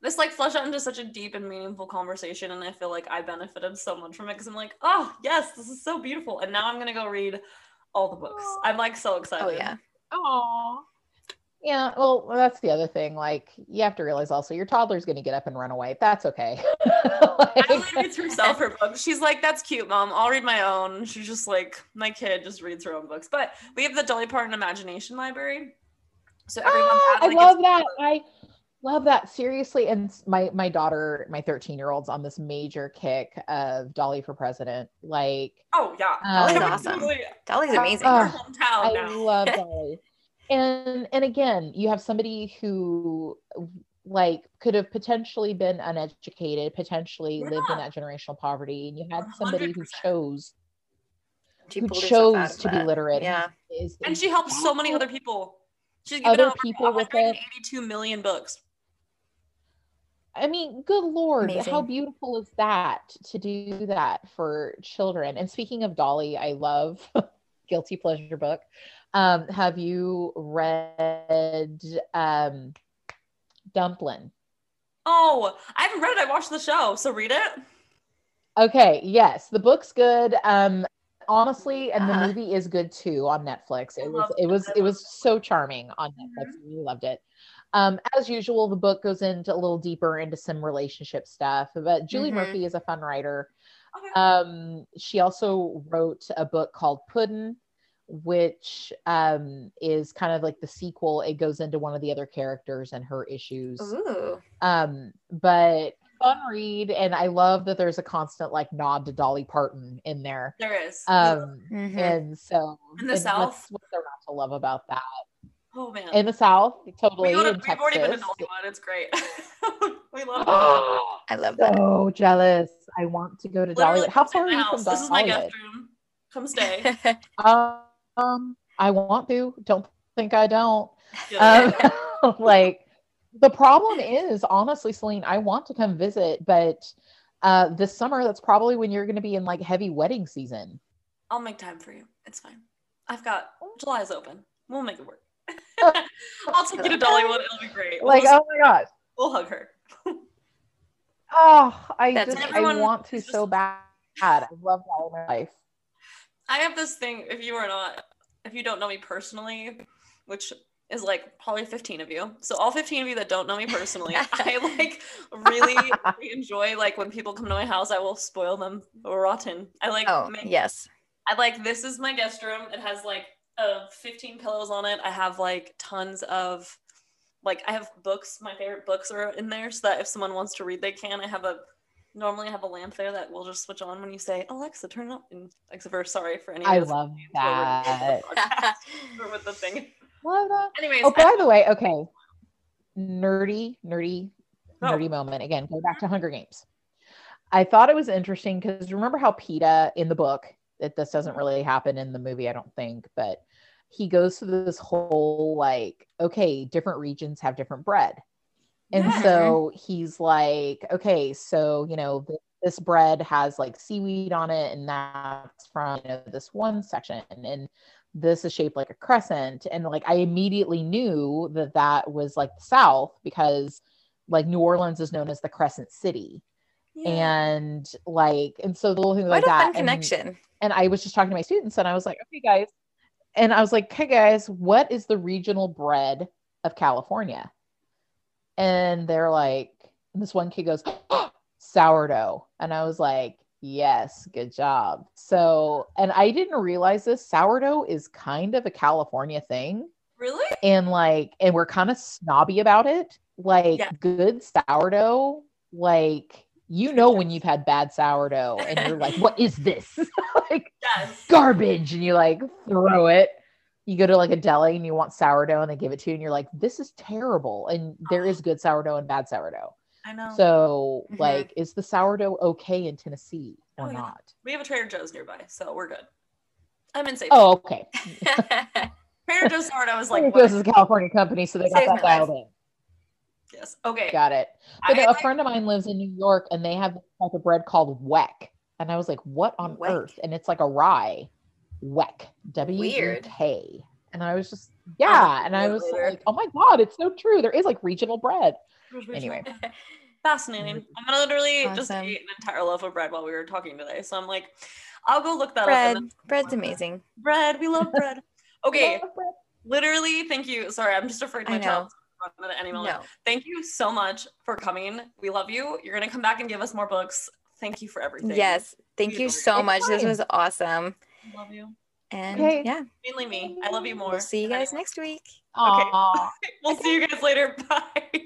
This like fleshed out into such a deep and meaningful conversation and i feel like i benefited so much from it because i'm like oh yes this is so beautiful and now i'm gonna go read all the books i'm like so excited Oh yeah. Oh. Yeah, well, that's the other thing. Like, you have to realize also your toddler's going to get up and run away. That's okay. [LAUGHS] Emily Like, reads herself her books. She's like, "That's cute, mom. I'll read my own." She's just like, "My kid just reads her own books." But we have the Dolly Parton Imagination Library, so everyone. Ah, has, I love its- that. I love that seriously. And my my daughter, my 13 year old's on this major kick of Dolly for president. Like, Oh yeah, Dolly's I awesome. totally- Dolly's amazing. uh, Our hometown I now. love [LAUGHS] Dolly. And and again, you have somebody who like could have potentially been uneducated, potentially lived in Yeah. that generational poverty, and you had somebody hundred who chose She who pulled herself out chose to be literate. Yeah. is And she helped so many other people. She's given Other out people with it. 182 million books. I mean, good lord, how beautiful is that to do that for children? And speaking of Dolly, I love [LAUGHS] guilty pleasure book. Um, have you read um Dumplin? Oh, I haven't read it. I watched the show, so read it. Okay, yes, the book's good. Um, honestly, and the Uh-huh. movie is good too on Netflix. I It was it was it was so charming on Netflix. I really loved it. Um, as usual, the book goes into a little deeper into some relationship stuff. But Julie Mhm. Murphy is a fun writer. Okay. Um, she also wrote a book called Puddin', which um is kind of like the sequel. It goes into one of the other characters and her issues Ooh. um but fun read and i love that there's a constant like nod to dolly parton in there there is. um Mhm. and so In the and South? what's, what's there not to love about that oh man. in the south totally we go to, in we've already been to Texas. Dollywood. It's great. [LAUGHS] we love [GASPS] it. oh, I love that. so jealous i want to go to Literally, dollywood how come stay far are you from house. This is my dollywood guest room. Come stay. [LAUGHS] um i want to don't think i don't Yeah. um, [LAUGHS] like the problem is honestly celine i want to come visit but uh this summer that's probably when you're going to be in like heavy wedding season I'll make time for you. It's fine. I've got July's open. We'll make it work. I'll take you to Dollywood. It'll be great. We'll, like just- oh my god, we'll hug her. oh i That's just i want to is so bad i love that in my life I have this thing. If you are not, if you don't know me personally, which is like probably 15 of you. So all 15 of you that don't know me personally, [LAUGHS] I like really enjoy like when people come to my house, I will spoil them rotten. I like oh, make yes. I like this is my guest room. It has like uh 15 pillows on it. I have like tons of like I have books. My favorite books are in there so that if someone wants to read they can. I have a normally I have a lamp there that will just switch on when you say Alexa turn it up and except for sorry for any i love [LAUGHS] that [LAUGHS] with the thing. love that Anyways, oh I- by the way okay nerdy nerdy Oh. nerdy moment again go back to hunger games i thought it was interesting because remember how Peeta in the book that this doesn't really happen in the movie i don't think but he goes through this whole like okay different regions have different bread and Yeah. so he's like okay so you know th- this bread has like seaweed on it and that's from you know, this one section and this is shaped like a crescent and like i immediately knew that that was like the south because like new orleans is known as the crescent city Yeah. and like and so the little thing like a that fun and- connection. and I was just talking to my students and I was like, okay, guys. And I was like, hey, guys, what is the regional bread of California? And they're like, and this one kid goes, [GASPS] sourdough. And I was like, yes, good job. So, and I didn't realize this sourdough is kind of a California thing. really? And like, and we're kind of snobby about it. Like, Yeah. good sourdough, like, you know, when you've had bad sourdough and you're like, what is this? [LAUGHS] like, Yes. garbage and you like throw it you go to like a deli and you want sourdough and they give it to you and you're like this is terrible and there is good sourdough and bad sourdough I know. so Mhm. like is the sourdough okay in tennessee or Oh, yeah. not we have a Trader Joe's nearby, so we're good. I'm in safe. oh okay [LAUGHS] Trader Joe's sourdough is like this is a california company so they got that dialed in Yes. Okay. got it but no, a friend of mine lives in new york and they have this type of bread called weck and i was like what on Weck. earth and it's like a rye weck w-e-k and i was just yeah and i was later. like oh my god it's so true there is like regional bread Anyway. [LAUGHS] Fascinating. Mm-hmm. I'm gonna literally just Awesome. ate an entire loaf of bread while we were talking today. So I'm like, I'll go look that up. Bread. then- Bread's amazing. bread. We love bread. [LAUGHS] Okay. Love bread. Literally, thank you. Sorry, I'm just afraid I my know. Child's gonna run at any moment. No. Thank you so much for coming. We love you. You're gonna come back and give us more books. Thank you for everything. Yes. Thank you Beautiful. so It's much. This was awesome. Love you. And Okay. yeah, Mainly me. I love you more. we'll see you guys Anyway, next week. Okay. [LAUGHS] We'll see you guys later. [LAUGHS] Bye.